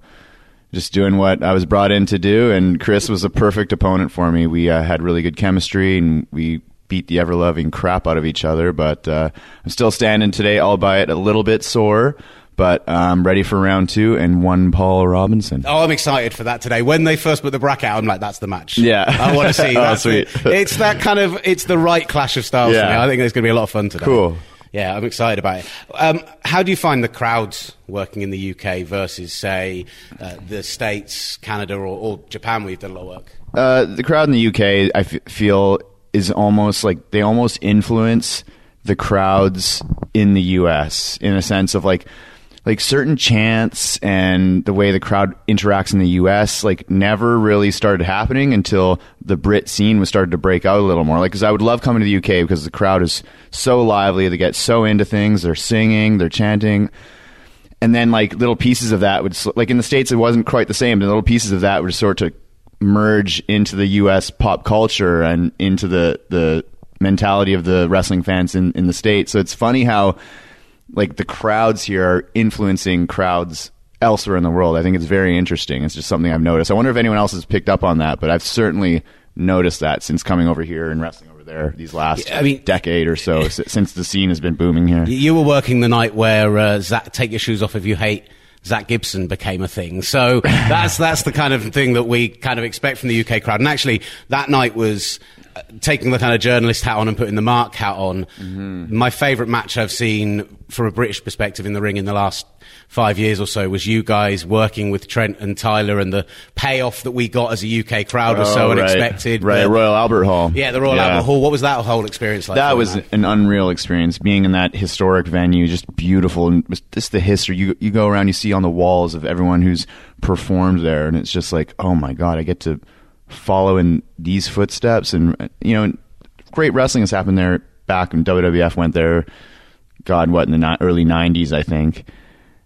just doing what I was brought in to do, and Chris was a perfect opponent for me. We uh, had really good chemistry, and we beat the ever loving crap out of each other. But uh, I'm still standing today, albeit a little bit sore. But I'm ready for round two and one Paul Robinson. Oh, I'm excited for that today. When they first put the bracket out, I'm like, that's the match. Yeah. I want to see Oh, that. sweet. It's that kind of, it's the right clash of styles for Yeah. me. I think it's going to be a lot of fun today. Cool. Yeah, I'm excited about it. Um, how do you find the crowds working in the UK versus, say, uh, the States, Canada, or, or Japan, where you've done a lot of work? Uh, the crowd in the UK, I f- feel, is almost like they almost influence the crowds in the US in a sense of like like certain chants and the way the crowd interacts in the US like never really started happening until the Brit scene was started to break out a little more. Like, cause I would love coming to the UK because the crowd is so lively. They get so into things. They're singing, they're chanting and then like little pieces of that would like in the states it wasn't quite the same. The little pieces of that would sort of merge into the U.S. pop culture and into the the mentality of the wrestling fans in in the states. So it's funny how like the crowds here are influencing crowds elsewhere in the world. I think it's very interesting. It's just something I've noticed. I wonder if anyone else has picked up on that, but I've certainly noticed that since coming over here and wrestling over there these last I mean- decade or so since the scene has been booming here. You were working the night where uh, Zach, take your shoes off if you hate Zach Gibson became a thing. So that's that's the kind of thing that we kind of expect from the UK crowd. And actually, that night was uh, taking the kind of journalist hat on and putting the mark hat on. Mm-hmm. My favourite match I've seen from a British perspective in the ring in the last five years or so was you guys working with Trent and Tyler, and the payoff that we got as a UK crowd was so Oh, right. unexpected. Right, The- Royal Albert Hall. yeah, the Royal Yeah. Albert Hall. What was that whole experience like? that was man? an unreal experience being in that historic venue just beautiful and just the history you you go around you see on the walls of everyone who's performed there and it's just like oh my god i get to follow in these footsteps and you know great wrestling has happened there back when wwf went there god what in the ni- early 90s i think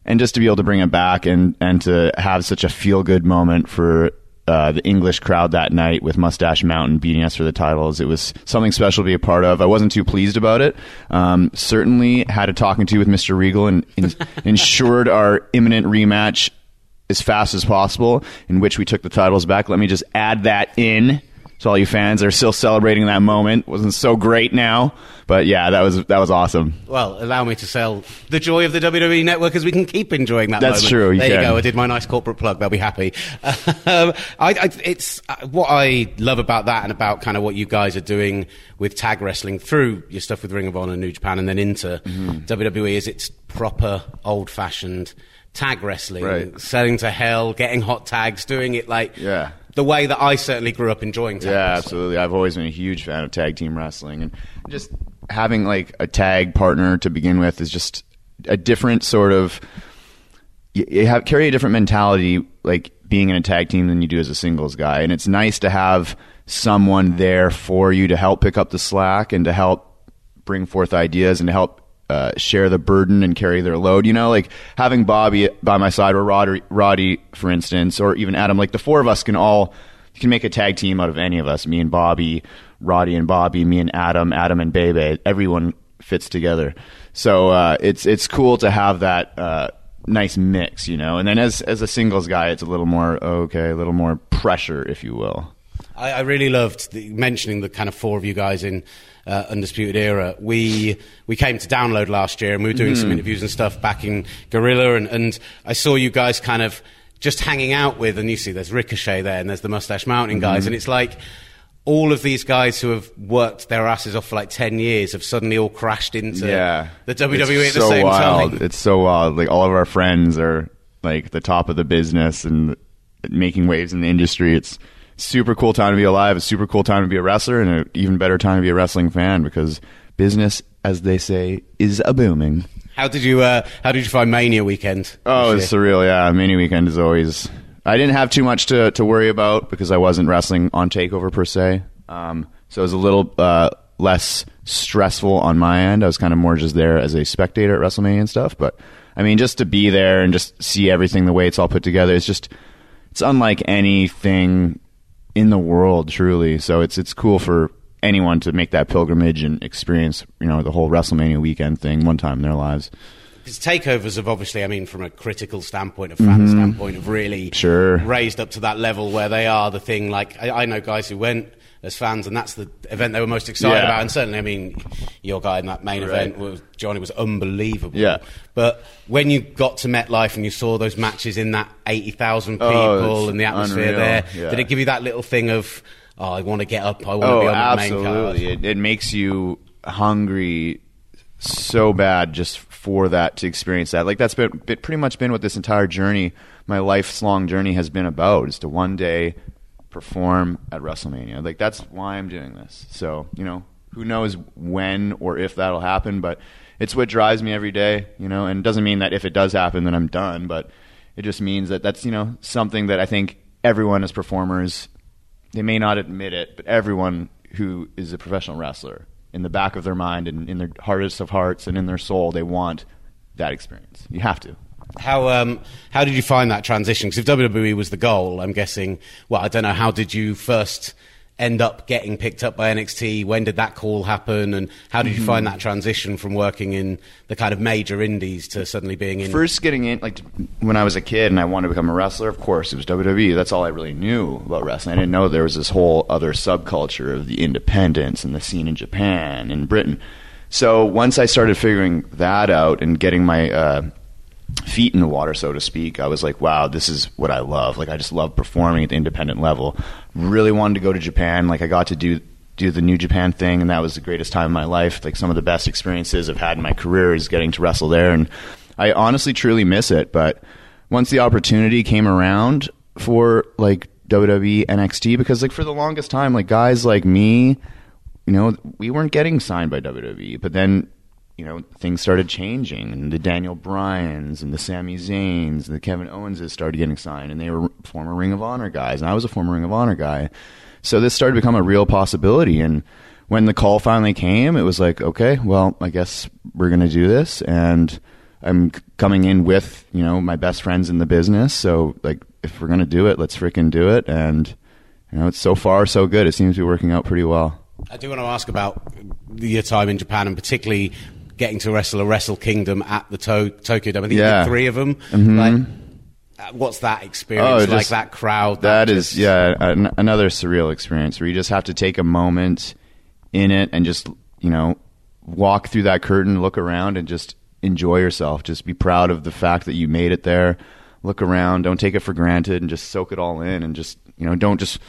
and just to be able to bring it back and and to have such a feel good moment for uh, the English crowd that night with Mustache Mountain beating us for the titles, it was something special to be a part of. I wasn't too pleased about it. Um, certainly had a talking to with Mr. Regal and, and ensured our imminent rematch as fast as possible, in which we took the titles back. Let me just add that in. So all you fans that are still celebrating that moment wasn't so great now, but yeah, that was that was awesome. Well, allow me to sell the joy of the WWE network as we can keep enjoying that. That's moment. true, you there you go. I did my nice corporate plug. They'll be happy. um, I, I, it's uh, what I love about that and about kind of what you guys are doing with tag wrestling through your stuff with Ring of Honor, New Japan, and then into Mm-hmm. WWE. Is it's proper old fashioned tag wrestling, Right. selling to hell, getting hot tags, doing it like Yeah. The way that I certainly grew up enjoying tag Yeah, wrestling. absolutely. I've always been a huge fan of tag team wrestling, and just having like a tag partner to begin with is just a different sort of. You, you have carry a different mentality, like being in a tag team, than you do as a singles guy, and it's nice to have someone there for you to help pick up the slack and to help bring forth ideas and to help uh, share the burden and carry their load. You know, like having Bobby by my side or Roddy, Roddy, for instance, or even Adam. Like the four of us can all can make a tag team out of any of us. Me and Bobby, Roddy and Bobby, me and Adam, Adam and Bebe. Everyone fits together. So uh, it's it's cool to have that. Uh, nice mix you know and then as as a singles guy it's a little more okay a little more pressure if you will I, I really loved the, mentioning the kind of four of you guys in uh, Undisputed Era. We we came to download last year and we were doing some interviews and stuff back in Gorilla, and, and I saw you guys kind of just hanging out with, and you see there's Ricochet there, and there's the Mustache Mountain guys, and it's like. All of these guys who have worked their asses off for like 10 years have suddenly all crashed into yeah the WWE It's at the so same wild. time. it's so wild like all of our friends are like the top of the business and making waves in the industry it's super cool time to be alive a super cool time to be a wrestler and an even better time to be a wrestling fan because business as they say is a booming How did you uh, How did you find Mania weekend? Oh, it's surreal. Yeah, mini weekend is always. I didn't have too much to, to worry about because I wasn't wrestling on Takeover per se. Um, so it was a little uh, less stressful on my end. I was kind of more just there as a spectator at WrestleMania and stuff. But I mean, just to be there and just see everything the way it's all put together, it's just it's unlike anything in the world, truly. So it's it's cool for anyone to make that pilgrimage and experience, you know, the whole WrestleMania weekend thing one time in their lives. Because takeovers have obviously, I mean, from a critical standpoint, a fan standpoint, have really Mm-hmm. Sure. raised up to that level where they are the thing. Like, I, I know guys who went as fans, and that's the event they were most excited Yeah. about. And certainly, I mean, your guy in that main Right. event, was, Johnny, was unbelievable. Yeah. But when you got to MetLife and you saw those matches in that 80,000 people Oh, and the atmosphere unreal. there, Yeah. did it give you that little thing of, oh, I want to get up, I want to Oh, be on that main card? absolutely! It, it makes you hungry so bad just for that to experience that. Like that's been, been pretty much been what this entire journey, my life's long journey, has been about. Is to one day perform at WrestleMania. Like that's why I'm doing this. So you know, who knows when or if that'll happen, but it's what drives me every day. You know, and it doesn't mean that if it does happen, then I'm done. But it just means that that's you know something that I think everyone as performers they may not admit it, but everyone who is a professional wrestler, in the back of their mind and in their hardest of hearts and in their soul, they want that experience. You have to. How um, how did you find that transition? Because if WWE was the goal, I'm guessing. Well, I don't know. How did you first end up getting picked up by NXT? When did that call happen? And how did you find that transition from working in the kind of major indies to suddenly being in? First, getting in, like when I was a kid and I wanted to become a wrestler, of course, it was WWE. That's all I really knew about wrestling. I didn't know there was this whole other subculture of the independents and the scene in Japan and Britain. So once I started figuring that out and getting my uh, feet in the water, so to speak. I was like, wow, this is what I love. Like, I just love performing at the independent level. Really wanted to go to Japan. Like, I got to do do the New Japan thing, and that was the greatest time of my life. Like, some of the best experiences I've had in my career is getting to wrestle there, and I honestly, truly miss it. But once the opportunity came around for like WWE NXT, because like for the longest time, like guys like me, you know, we weren't getting signed by WWE, but then you know, things started changing, and the Daniel Bryans and the Sami Zayns and the Kevin Owenses started getting signed, and they were former Ring of Honor guys, and I was a former Ring of Honor guy. So this started to become a real possibility, and when the call finally came, it was like, okay, well, I guess we're going to do this, and I'm coming in with you know my best friends in the business, so like if we're going to do it, let's freaking do it, and you know, it's so far so good. It seems to be working out pretty well. I do want to ask about your time in Japan and particularly getting to wrestle a Wrestle Kingdom at the to- Tokyo Dome. I think Yeah. three of them. Mhm. Like, uh, what's that experience Oh, like? just- That crowd. that just- is yeah an, another surreal experience where you just have to take a moment in it and just you know walk through that curtain look around and just enjoy yourself just be proud of the fact that you made it there look around don't take it for granted and just soak it all in and just you know don't just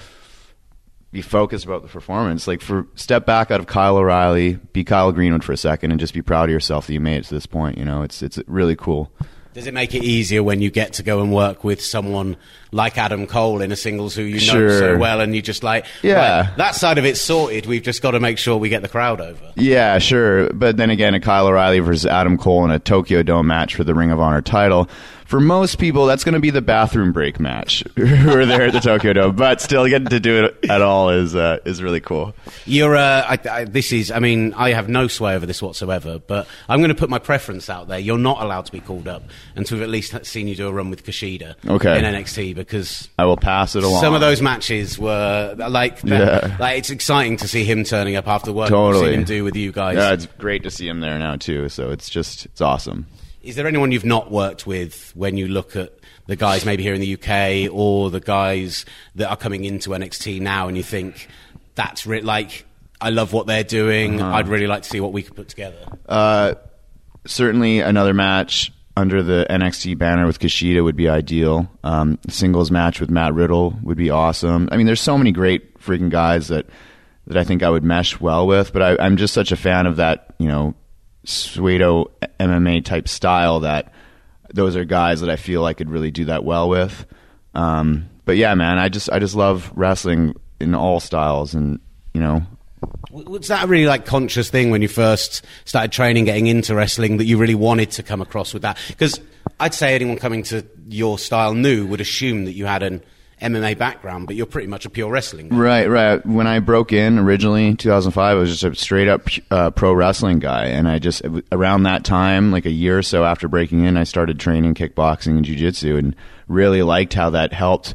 be focused about the performance like for step back out of Kyle O'Reilly be Kyle Greenwood for a second and just be proud of yourself that you made it to this point you know it's it's really cool Does it make it easier when you get to go and work with someone like Adam Cole in a singles who you know so well, and you just like, Yeah. right, that side of it's sorted. We've just got to make sure we get the crowd over. Yeah, sure. But then again, a Kyle O'Reilly versus Adam Cole in a Tokyo Dome match for the Ring of Honor title. For most people, that's going to be the bathroom break match who are there at the Tokyo Dome. But still, getting to do it at all is uh, is really cool. You're, uh, I, I, this is, I mean, I have no sway over this whatsoever, but I'm going to put my preference out there. You're not allowed to be called up until we've at least seen you do a run with Kushida Okay. in NXT because I will pass it along. some of those matches were like, Yeah. like it's exciting to see him turning up after work we've totally seen him do with you guys. Yeah, it's great to see him there now too. So it's just it's awesome. Is there anyone you've not worked with when you look at the guys maybe here in the UK or the guys that are coming into NXT now and you think that's re- like I love what they're doing. Uh-huh. I'd really like to see what we could put together. Uh, certainly, another match under the NXT banner with Kushida would be ideal. Um, singles match with Matt Riddle would be awesome. I mean, there's so many great freaking guys that that I think I would mesh well with. But I, I'm just such a fan of that, you know, pseudo MMA type style that those are guys that I feel I could really do that well with. Um, but yeah, man, I just I just love wrestling in all styles, and you know, Was that a really like conscious thing when you first started training, getting into wrestling, that you really wanted to come across with that? Because I'd say anyone coming to your style new would assume that you had an MMA background, but you're pretty much a pure wrestling guy. Right, right. When I broke in originally in 2005, I was just a straight up uh, pro wrestling guy, and I just around that time, like a year or so after breaking in, I started training kickboxing and jujitsu, and really liked how that helped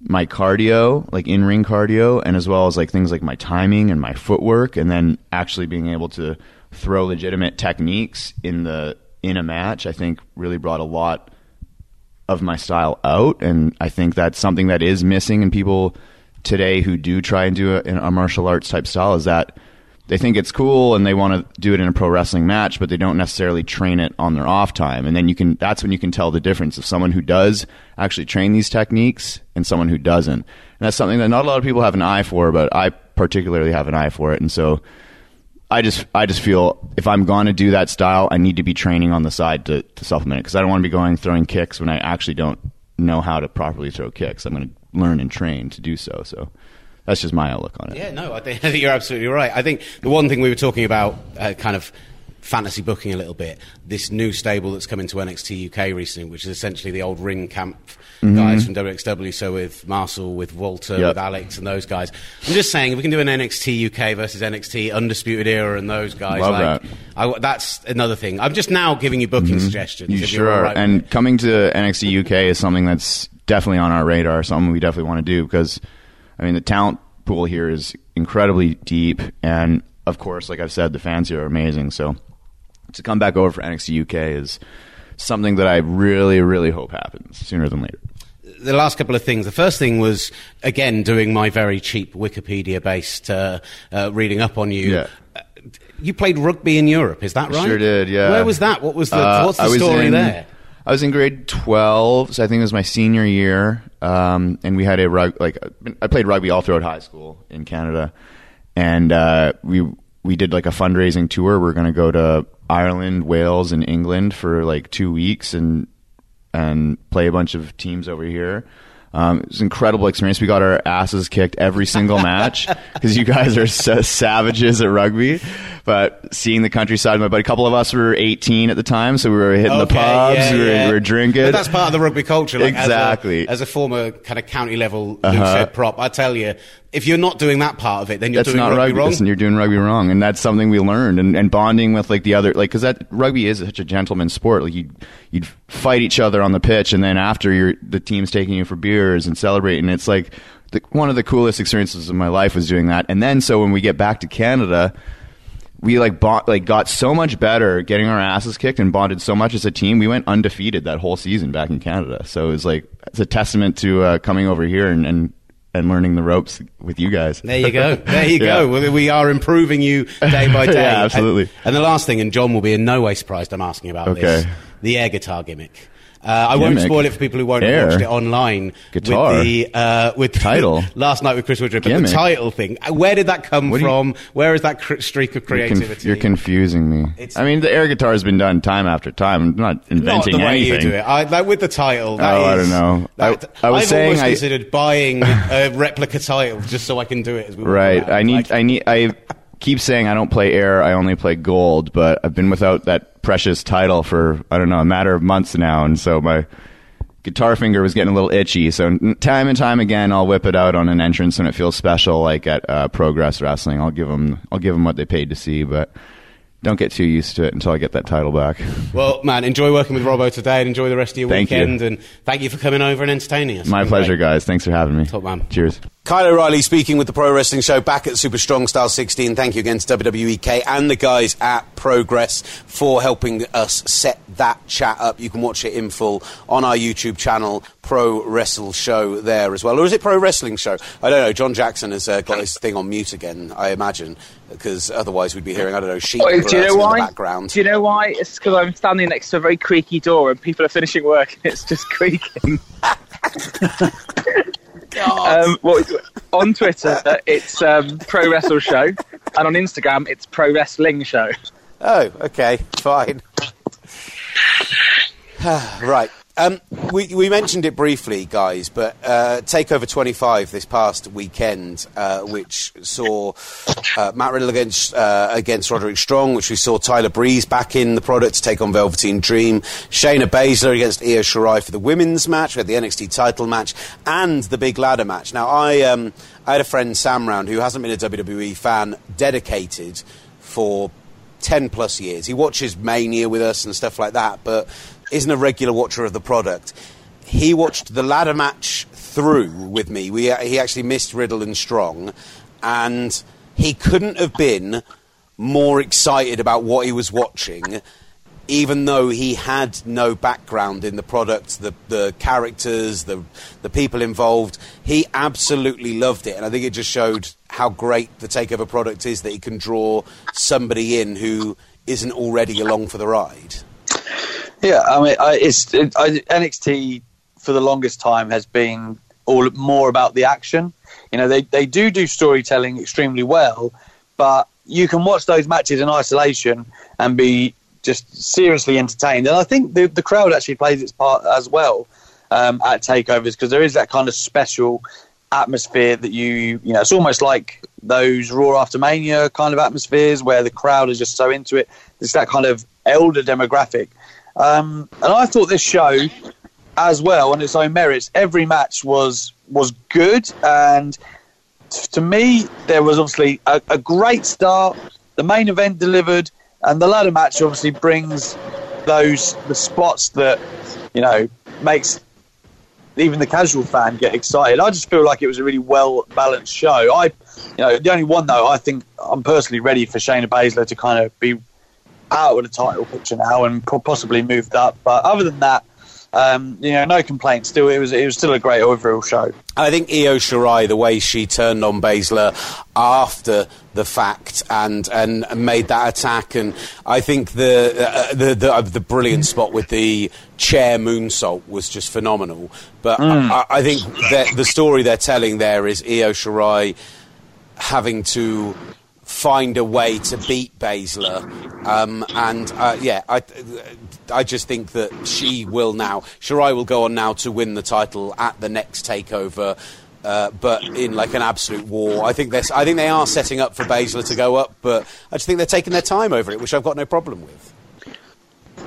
my cardio, like in ring cardio, and as well as like things like my timing and my footwork, and then actually being able to throw legitimate techniques in the in a match. I think really brought a lot of my style out, and I think that's something that is missing in people today who do try and do a, a martial arts type style. Is that they think it's cool and they want to do it in a pro wrestling match, but they don't necessarily train it on their off time. And then you can that's when you can tell the difference of someone who does actually train these techniques and someone who doesn't. And that's something that not a lot of people have an eye for, but I particularly have an eye for it. And so I just I just feel if I'm going to do that style, I need to be training on the side to, to supplement it because I don't want to be going throwing kicks when I actually don't know how to properly throw kicks. I'm going to learn and train to do so. So that's just my outlook on it. Yeah, no, I think, you're absolutely right. I think the one thing we were talking about, uh, kind of fantasy booking a little bit, this new stable that's come into NXT UK recently, which is essentially the old Ringkampf Mhm. guys from WXW. So with Marcel, with Walter, Yep. with Alex, and those guys. I'm just saying, if we can do an NXT UK versus NXT Undisputed Era and those guys, Love like, that. I, that's another thing. I'm just now giving you booking suggestions. Mm-hmm. You sure right And coming to NXT UK is something that's definitely on our radar, something we definitely want to do because, I mean, the talent pool here is incredibly deep. And of course, like I've said, the fans here are amazing. So to come back over for NXT UK is something that I really, really hope happens sooner than later. the last couple of things. The first thing was again doing my very cheap Wikipedia-based uh, uh, reading up on you. Yeah. Uh, You played rugby in Europe, is that right? Sure did, yeah. Where was that? What was the Uh, what's the story in- there? I was in grade twelve, so I think it was my senior year, um, and we had a rug like I played rugby all throughout high school in Canada, and uh, we we did like a fundraising tour. We are going to go to Ireland, Wales, and England for like two weeks and and play a bunch of teams over here. Um, it was an incredible experience. We got our asses kicked every single match because you guys are so savages at rugby. But seeing the countryside, my buddy, a couple of us were 18 at the time, so we were hitting Okay, the pubs, yeah, we, were, yeah. we were drinking. But that's part of the rugby culture. Like, as a- Exactly. As a, former kind of county level Uh-huh. prop, I tell you, if you're not doing that part of it, then you're that's doing not rugby, wrong. Listen, you're doing rugby wrong, and that's something we learned. And, and bonding with like the other, like because that rugby is such a gentleman's sport. Like you, you'd fight each other on the pitch, and then after you're the team's taking you for beers and celebrating. It's like the, one of the coolest experiences of my life was doing that. And then so when we get back to Canada. We like bond, like got so much better getting our asses kicked and bonded so much as a team. We went undefeated that whole season back in Canada. So it was like it's a testament to uh, coming over here and, and and learning the ropes with you guys. There you go. There you Yeah. go. We are improving you day by day. Yeah, absolutely. And, and the last thing, and John will be in no way surprised I'm asking about this, the air guitar gimmick. Uh, I won't spoil it for people who won't have Air? watched it online. Guitar? With the, uh, with Title? last night with Chris Woodruff. But the title thing. uh, Where did that come What do you- from? Where is that cr- streak of You're, conf- creativity? you're confusing me. It's- I mean, the air guitar has been done time after time. I'm not inventing Not the way anything. you do it. I, like with the title. that Oh, I don't know. I- that- I was I've saying I- considered buying a replica title just so I can do it as we Right. I need. Like- I need. I keep saying I don't play air. I only play gold. But I've been without that precious title for I don't know a matter of months now, and so my guitar finger was getting a little itchy. So time and time again, I'll whip it out on an entrance when it feels special, like at uh, Progress Wrestling. I'll give them. I'll give them what they paid to see, but. Don't get too used to it until I get that title back. Well, man, enjoy working with Robbo today and enjoy the rest of your Thank you. weekend. And thank you for coming over and entertaining us. My pleasure, great. guys. Thanks for having me. Top man. Cheers. Kyle O'Reilly speaking with the Pro Wrestling Show back at Super Strong Style 16. Thank you again to WWE UK and the guys at Progress for helping us set that chat up. You can watch it in full on our YouTube channel, Pro Wrestle Show, there as well. Or is it Pro Wrestling Show? I don't know. John Jackson has uh, got his thing on mute again, I imagine, because otherwise we'd be hearing, I don't know, sheep Oh, do you know in the why? background. Do you know why? It's because I'm standing next to a very creaky door and people are finishing work and it's just creaking. um, well, on Twitter, it's um, Pro Wrestle Show, and on Instagram, it's Pro Wrestling Show. Oh, okay, fine. right. Um, we, we mentioned it briefly, guys, but uh, Takeover 25 this past weekend, uh, which saw uh, Matt Riddle against uh, against Roderick Strong, which we saw Tyler Breeze back in the product to take on Velveteen Dream, Shayna Baszler against Io Shirai for the women's match, we had the NXT title match, and the big ladder match. Now, I um, I had a friend Sam Round who hasn't been a WWE fan, dedicated for 10 plus years. He watches Mania with us and stuff like that, but isn't a regular watcher of the product. He watched the ladder match through with me. We, uh, he actually missed Riddle and Strong, and he couldn't have been more excited about what he was watching, even though he had no background in the product, the, the characters, the, the people involved. He absolutely loved it, and I think it just showed how great the Takeover product is that he can draw somebody in who isn't already along for the ride. Yeah, I mean, I, it's it, I, NXT for the longest time has been all more about the action. You know, they they do do storytelling extremely well, but you can watch those matches in isolation and be just seriously entertained. And I think the the crowd actually plays its part as well um, at takeovers because there is that kind of special atmosphere that you you know it's almost like those raw after mania kind of atmospheres where the crowd is just so into it it's that kind of elder demographic um, and i thought this show as well on its own merits every match was was good and to me there was obviously a, a great start the main event delivered and the ladder match obviously brings those the spots that you know makes even the casual fan get excited. I just feel like it was a really well balanced show. I, you know, the only one though, I think I'm personally ready for Shayna Baszler to kind of be out of the title picture now and possibly moved up. But other than that, um, you know, no complaints. Still, it was it was still a great overall show. I think Io Shirai, the way she turned on Baszler after the fact and and made that attack, and I think the uh, the the, uh, the, brilliant spot with the chair moonsault was just phenomenal. But mm. I, I, think that the story they're telling there is Io Shirai having to find a way to beat Baszler. Um, and uh, yeah, I, I just think that she will now, Shirai will go on now to win the title at the next takeover. Uh, but in like an absolute war, I think I think they are setting up for Baszler to go up, but I just think they're taking their time over it, which I've got no problem with.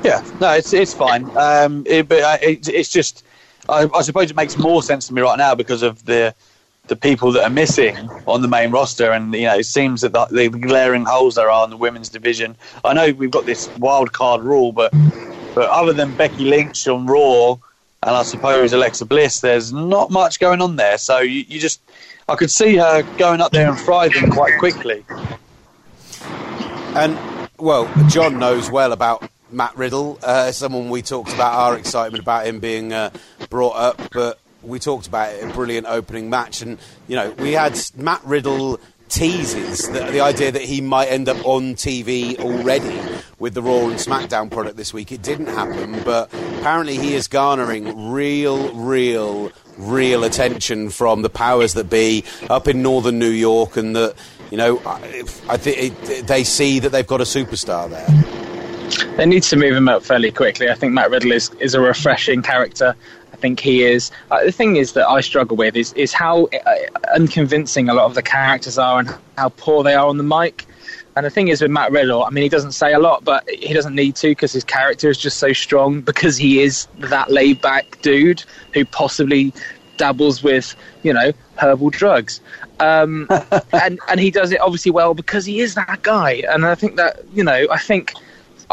Yeah, no, it's it's fine. Um, it, but uh, it, it's just, I, I, suppose it makes more sense to me right now because of the the people that are missing on the main roster, and you know, it seems that the, the glaring holes there are in the women's division. I know we've got this wild card rule, but but other than Becky Lynch on Raw, and I suppose Alexa Bliss, there's not much going on there. So you, you just, I could see her going up there and thriving quite quickly. And well, John knows well about Matt Riddle, uh, someone we talked about our excitement about him being uh, brought up, but we talked about it, a brilliant opening match, and you know we had Matt Riddle teases the, the, idea that he might end up on TV already with the Raw and SmackDown product this week. It didn't happen, but apparently he is garnering real, real, real attention from the powers that be up in northern New York, and that you know I, I think they see that they've got a superstar there. They need to move him up fairly quickly. I think Matt Riddle is, is a refreshing character think he is. Uh, the thing is that I struggle with is is how uh, unconvincing a lot of the characters are and how poor they are on the mic. And the thing is with Matt Riddle, I mean, he doesn't say a lot, but he doesn't need to because his character is just so strong because he is that laid back dude who possibly dabbles with, you know, herbal drugs. Um, and, and he does it obviously well because he is that guy. And I think that, you know, I think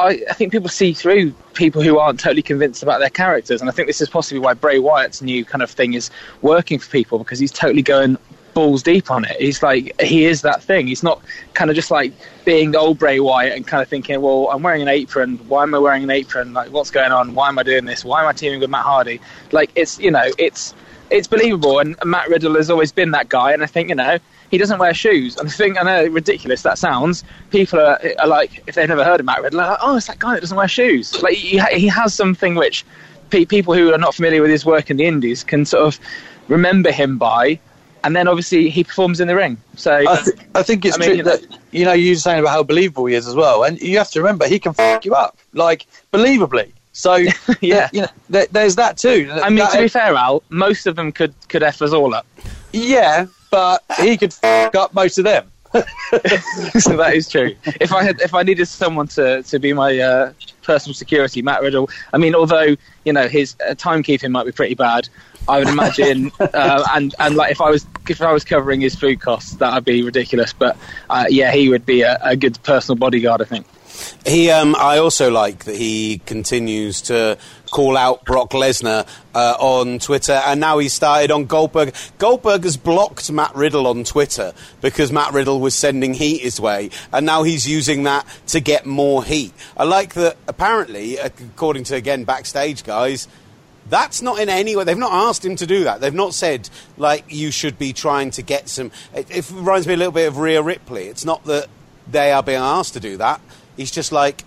I, I, think people see through people who aren't totally convinced about their characters, and I think this is possibly why Bray Wyatt's new kind of thing is working for people because he's totally going balls deep on it. He's like he is that thing. He's not kind of just like being the old Bray Wyatt and kind of thinking, well, I'm wearing an apron. Why am I wearing an apron? Like, what's going on? Why am I doing this? Why am I teaming with Matt Hardy? Like, it's you know, it's it's believable. And Matt Riddle has always been that guy, and I think you know he doesn't wear shoes. And I think, I know, ridiculous that sounds. People are, are like, if they've never heard of Matt Riddle, like, oh, it's that guy that doesn't wear shoes. Like, he, he has something which pe- people who are not familiar with his work in the Indies can sort of remember him by. And then obviously he performs in the ring. So I, th- I think it's I mean, true you know, that you know you're saying about how believable he is as well, and you have to remember he can fuck you up like believably. So yeah, you know, there's that too. I mean, that, to be fair, Al, most of them could could f us all up. Yeah, but he could fuck up most of them. so that is true. If I had, if I needed someone to, to be my uh, personal security, Matt Riddle. I mean, although you know his uh, timekeeping might be pretty bad, I would imagine, uh, and and like if I was if I was covering his food costs, that would be ridiculous. But uh, yeah, he would be a, a good personal bodyguard, I think. He, um, I also like that he continues to call out Brock Lesnar uh, on Twitter, and now he's started on Goldberg. Goldberg has blocked Matt Riddle on Twitter because Matt Riddle was sending heat his way, and now he's using that to get more heat. I like that. Apparently, according to again backstage guys. That's not in any way. They've not asked him to do that. They've not said like you should be trying to get some. It, it reminds me a little bit of Rhea Ripley. It's not that they are being asked to do that. He's just like,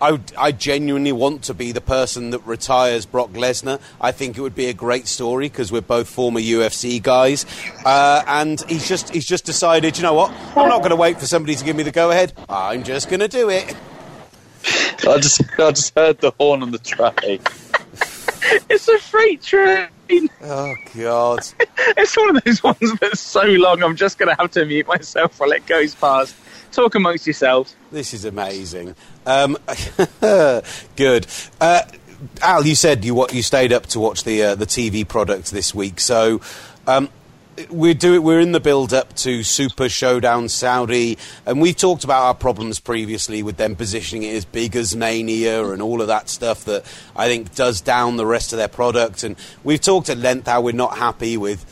I, I genuinely want to be the person that retires Brock Lesnar. I think it would be a great story because we're both former UFC guys, uh, and he's just he's just decided, you know what? I'm not going to wait for somebody to give me the go ahead. I'm just going to do it. I just I just heard the horn on the train. it's a freight train. Oh God! it's one of those ones that's so long. I'm just going to have to mute myself while it goes past talk amongst yourselves. This is amazing. Um, good. Uh, Al, you said you you stayed up to watch the uh, the TV product this week, so. Um, we're. We're in the build-up to Super Showdown Saudi, and we've talked about our problems previously with them positioning it as big as Mania and all of that stuff that I think does down the rest of their product. And we've talked at length how we're not happy with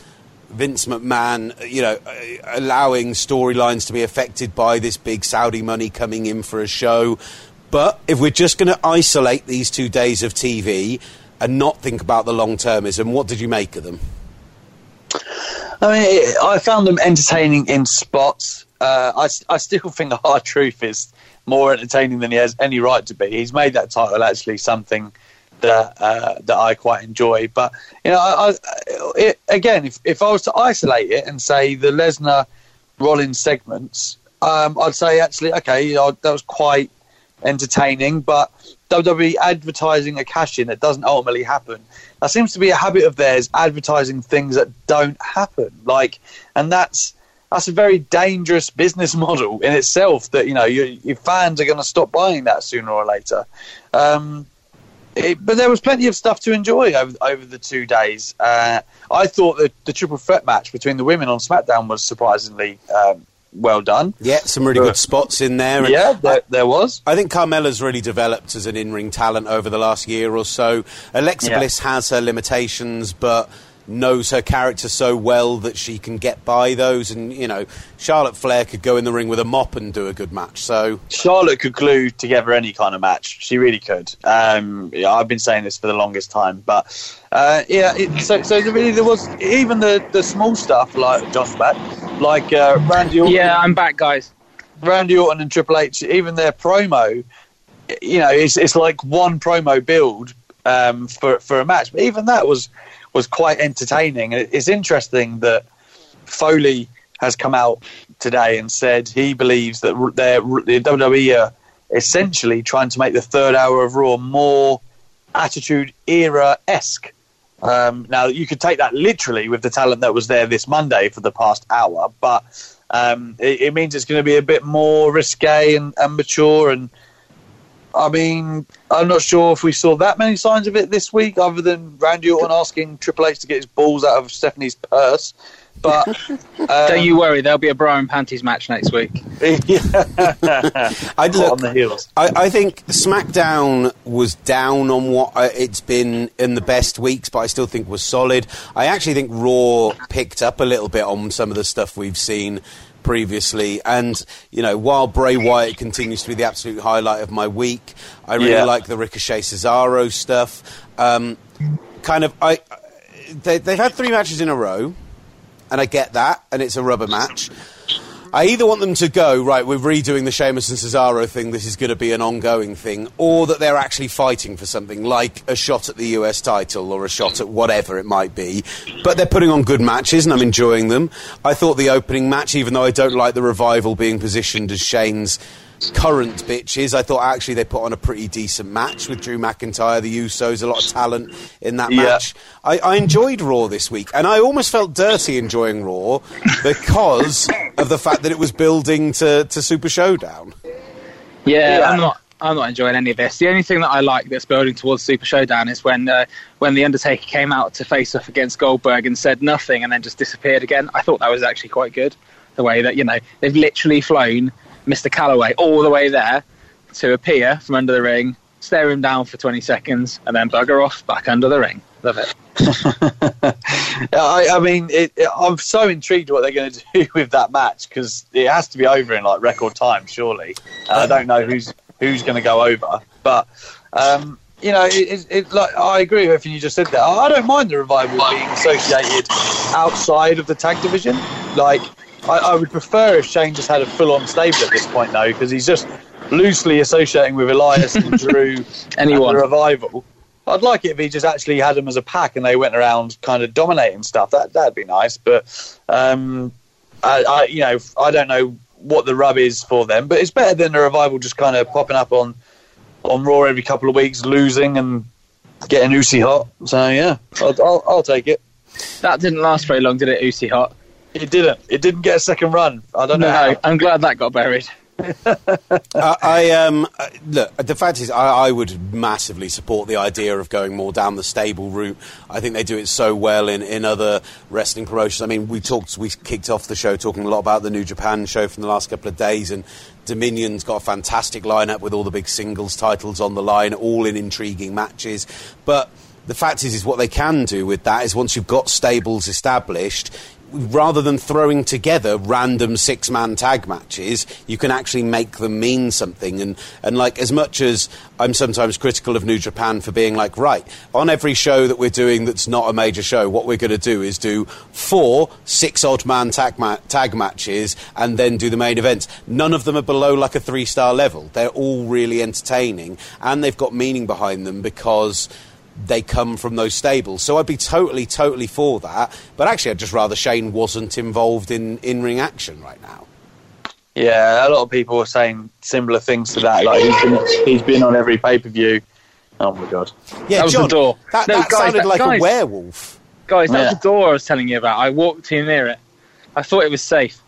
Vince McMahon, you know, allowing storylines to be affected by this big Saudi money coming in for a show. But if we're just going to isolate these two days of TV, and not think about the long termism. What did you make of them? I mean, I found them entertaining in spots. Uh, I, I still think the R-Truth is more entertaining than he has any right to be. He's made that title actually something that uh, that I quite enjoy. But you know, I, it, again, if, if I was to isolate it and say the Lesnar Rollins segments, um, I'd say actually, okay, that was quite entertaining. But WWE advertising a cash in that doesn't ultimately happen. That seems to be a habit of theirs, advertising things that don't happen. Like, and that's that's a very dangerous business model in itself. That you know your, your fans are going to stop buying that sooner or later. Um, it, but there was plenty of stuff to enjoy over, over the two days. Uh, I thought that the triple threat match between the women on SmackDown was surprisingly um, well done. Yeah, some really good spots in there. And yeah, there, there, was. I think Carmella's really developed as an in-ring talent over the last year or so. Alexa yeah. Bliss has her limitations, but knows her character so well that she can get by those. And you know, Charlotte Flair could go in the ring with a mop and do a good match. So Charlotte could glue together any kind of match. She really could. Um, yeah, I've been saying this for the longest time, but uh, yeah. It, so, so really, there was even the the small stuff like John's back, like uh, Randy. Orton, yeah, I'm back, guys. Randy Orton and Triple H, even their promo. You know, it's it's like one promo build um, for for a match, but even that was was quite entertaining. It's interesting that Foley has come out today and said he believes that they're, the WWE are essentially trying to make the third hour of Raw more Attitude Era esque. Um, now, you could take that literally with the talent that was there this Monday for the past hour, but um, it, it, means it's going to be a bit more risque and, and mature and I mean, I'm not sure if we saw that many signs of it this week, other than Randy Orton asking Triple H to get his balls out of Stephanie's purse. But um, don't you worry, there'll be a bra and panties match next week. I'd look, on the heels. I, I, think SmackDown was down on what uh, it's been in the best weeks, but I still think was solid. I actually think Raw picked up a little bit on some of the stuff we've seen previously. And, you know, while Bray Wyatt continues to be the absolute highlight of my week, I really yeah. like the Ricochet Cesaro stuff. Um, kind of, I, they, they've had three matches in a row, and I get that, and it's a rubber match. I either want them to go, right, we're redoing the Sheamus and Cesaro thing, this is going to be an ongoing thing, or that they're actually fighting for something like a shot at the US title or a shot at whatever it might be. But they're putting on good matches and I'm enjoying them. I thought the opening match, even though I don't like the revival being positioned as Shane's current bitches. I thought actually they put on a pretty decent match with Drew McIntyre, the Usos, a lot of talent in that yeah. match. I, I, enjoyed Raw this week, and I almost felt dirty enjoying Raw because of the fact that it was building to, to Super Showdown. Yeah, yeah, I'm not. I'm not enjoying any of this. The only thing that I like that's building towards Super Showdown is when uh, when the Undertaker came out to face off against Goldberg and said nothing and then just disappeared again. I thought that was actually quite good. The way that you know they've literally flown Mr. Calaway all the way there to appear from under the ring, stare him down for 20 seconds, and then bugger off back under the ring. Love it. I, I, mean, it, it, I'm so intrigued what they're going to do with that match because it has to be over in like record time, surely. Uh, I don't know who's who's going to go over, but um, you know, it, it, like I agree with everything you just said there. I don't mind the revival being associated outside of the tag division. Like I, I would prefer if Shane just had a full-on stable at this point, though, because he's just loosely associating with Elias and Drew Anyone. and the revival. I'd like it if he just actually had them as a pack and they went around kind of dominating stuff. That that'd be nice. But um, I, I, you know, I don't know what the rub is for them, but it's better than the revival just kind of popping up on on Raw every couple of weeks, losing and getting Usi hot. So yeah, I'll, I'll, I'll take it. That didn't last very long, did it, Usi hot? It didn't. It didn't get a second run. I don't know. How. I'm glad that got buried. uh, I um, uh, look. The fact is, I, I, would massively support the idea of going more down the stable route. I think they do it so well in, in other wrestling promotions. I mean, we talked, we kicked off the show talking a lot about the New Japan show from the last couple of days, and Dominion's got a fantastic lineup with all the big singles titles on the line, all in intriguing matches. But the fact is, is what they can do with that is once you've got stables established, rather than throwing together random six man tag matches, you can actually make them mean something. And, and like, as much as I'm sometimes critical of New Japan for being like, right, on every show that we're doing that's not a major show, what we're going to do is do four six odd man tag, ma- tag matches and then do the main events. None of them are below like a three star level. They're all really entertaining and they've got meaning behind them because they come from those stables. So I'd be totally, totally for that. But actually, I'd just rather Shane wasn't involved in in ring action right now. Yeah, a lot of people are saying similar things to that. Like he's been, he's been on every pay per view. Oh my god! Yeah, That was John, the door. That, No, that guys, sounded that- like guys. a werewolf. Guys, that Yeah. was the door I was telling you about. I walked in near it. I thought it was safe.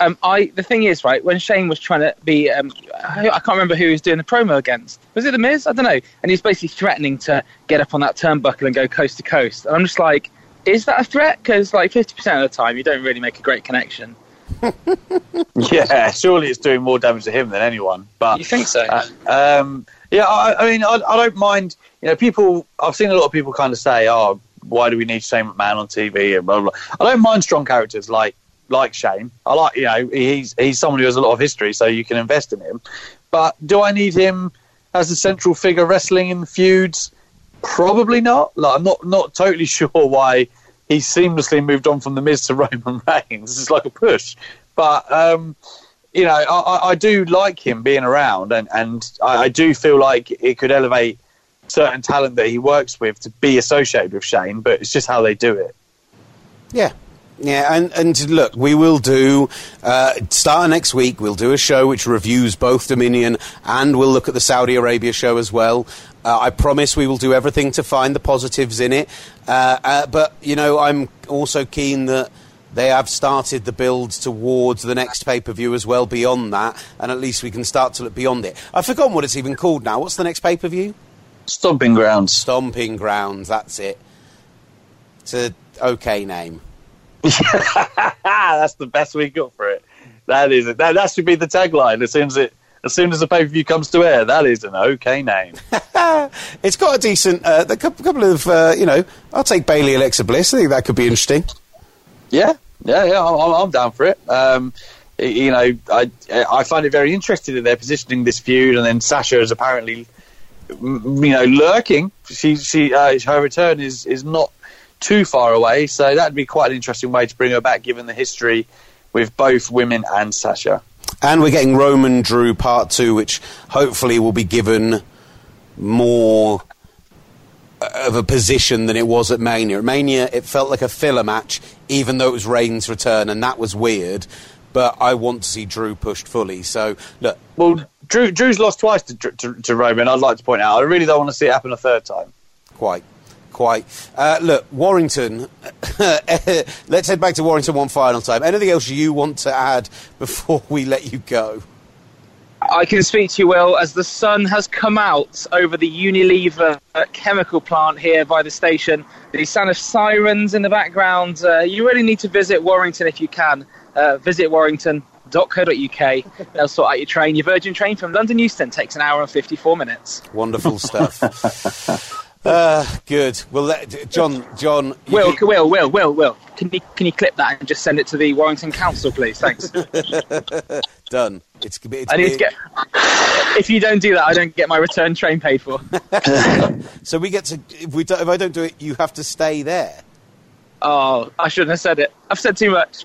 Um, I the thing is, right, when Shane was trying to be, um, I, I can't remember who he was doing the promo against. Was it the Miz? I don't know. And he was basically threatening to get up on that turnbuckle and go coast to coast. And I'm just like, is that a threat? Because like 50% of the time, you don't really make a great connection. Yeah, surely it's doing more damage to him than anyone. But You think so? Uh, um, yeah, I, I mean, I, I don't mind. You know, people. I've seen a lot of people kind of say, "Oh, why do we need Shane McMahon on TV?" and blah blah. blah. I don't mind strong characters like like Shane. I like you know he's he's someone who has a lot of history, so you can invest in him. But do I need him as a central figure wrestling in feuds? Probably not. Like, I'm not not totally sure why he seamlessly moved on from the Miz to Roman Reigns. It's like a push, but. um you know, I, I- do like him being around, and, and I, I do feel like it could elevate certain talent that he works with to be associated with Shane, but it's just how they do it. Yeah. Yeah, and, and look, we will do, uh, starting next week, we'll do a show which reviews both Dominion and we'll look at the Saudi Arabia show as well. Uh, I promise we will do everything to find the positives in it. Uh, uh, but, you know, I'm also keen that they have started the build towards the next pay per view as well beyond that, and at least we can start to look beyond it. I've forgotten what it's even called now. What's the next pay per view? Stomping grounds. Stomping Grounds, that's it. It's a okay name. That's the best we got for it. That is it. That, that should be the tagline as soon as it. As soon as the pay per view comes to air, that is an okay name. It's got a decent, uh, a couple, of, uh, you know, I'll take Bayley Alexa Bliss. I think that could be interesting. Yeah, yeah, yeah. I'm, I'm- I'm down for it. Um, you know, I I find it very interesting that they're positioning this feud, and then Sasha is apparently, you know, lurking. She she uh, her return is is not too far away, so that'd be quite an interesting way to bring her back, given the history with both women and Sasha. And we're getting Roman Drew Part 2, which hopefully will be given more uh, of a position than it was at Mania. At Mania, it felt like a filler match, even though it was Reigns' return, and that was weird. But I want to see Drew pushed fully. So, look, Well, Drew Drew's lost twice to, to, to Roman. I'd like to point out. I really don't want to see it happen a third time. quite. Quite. Uh, look, Warrington. let's head back to Warrington one final time. Anything else you want to add before we let you go? I can speak to you, Will, as the sun has come out over the Unilever chemical plant here by the station. The sound of sirens in the background. Uh, you really need to visit Warrington if you can. Uh, visit warrington.co.uk. They'll sort out your train. Your Virgin train from London Euston takes an hour and 54 minutes. Wonderful stuff. uh, good. Well, let, John, John, Will, keep- Will, Will, Will, Will. Can you, can you clip that and just send it to the Warrington Council, please? Thanks. done. It's, it's I need to get. If you don't do that, I don't get my return train paid for. So we get to. If we don't, if I don't do it, you have to stay there. Oh, I shouldn't have said it. I've said too much.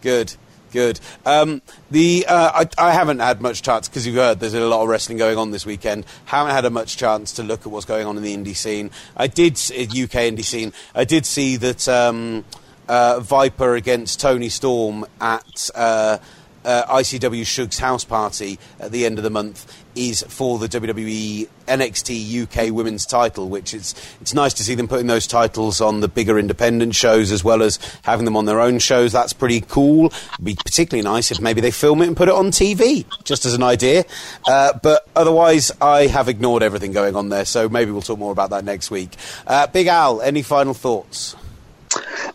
Good, good. Um, the uh, I, I haven't had much chance because you've heard there's a lot of wrestling going on this weekend. Haven't had a much chance to look at what's going on in the indie scene. I did UK indie scene. I did see that um, uh, Viper against Toni Storm at. Uh, uh, ICW Shug's house party at the end of the month is for the WWE NXT UK Women's title, which is it's nice to see them putting those titles on the bigger independent shows as well as having them on their own shows. That's pretty cool. It'd be particularly nice if maybe they film it and put it on TV, just as an idea. Uh, but otherwise, I have ignored everything going on there, so maybe we'll talk more about that next week. Uh, Big Al, any final thoughts?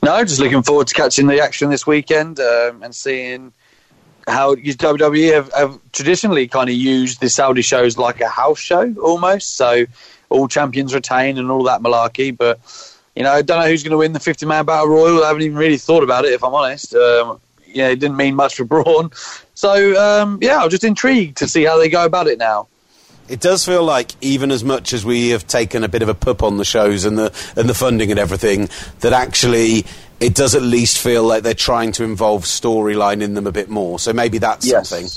No, just looking forward to catching the action this weekend um, and seeing how WWE have, have traditionally kind of used the Saudi shows like a house show almost. So all champions retain and all that malarkey. But you know, I don't know who's going to win the 50 man battle royal. I haven't even really thought about it, if I'm honest. Um, yeah, it didn't mean much for Braun. So, um, yeah, I'm just intrigued to see how they go about it now. It does feel like, even as much as we have taken a bit of a pup on the shows and the and the funding and everything, that actually it does at least feel like they're trying to involve storyline in them a bit more. So maybe that's Yes. something.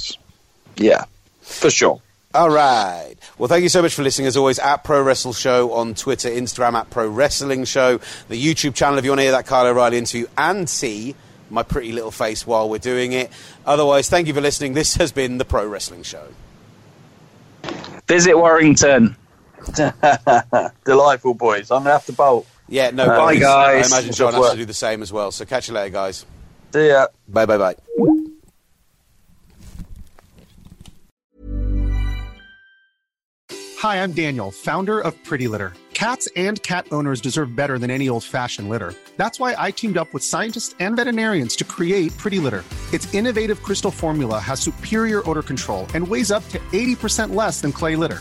Yeah, for sure. All right. Well, thank you so much for listening. As always, at Pro Wrestle Show on Twitter, Instagram at Pro Wrestling Show, the YouTube channel if you want to hear that Kyle O'Reilly interview and see my pretty little face while we're doing it. Otherwise, thank you for listening. This has been the Pro Wrestling Show. Visit Warrington. Delightful boys. I'm going to have to bolt. Yeah, no, Bye, worries. guys. I imagine John has to do the same as well. So catch you later, guys. See ya. Bye, bye, bye. Hi, I'm Daniel, founder of Pretty Litter. Cats and cat owners deserve better than any old fashioned litter. That's why I teamed up with scientists and veterinarians to create Pretty Litter. Its innovative crystal formula has superior odor control and weighs up to 80% less than clay litter.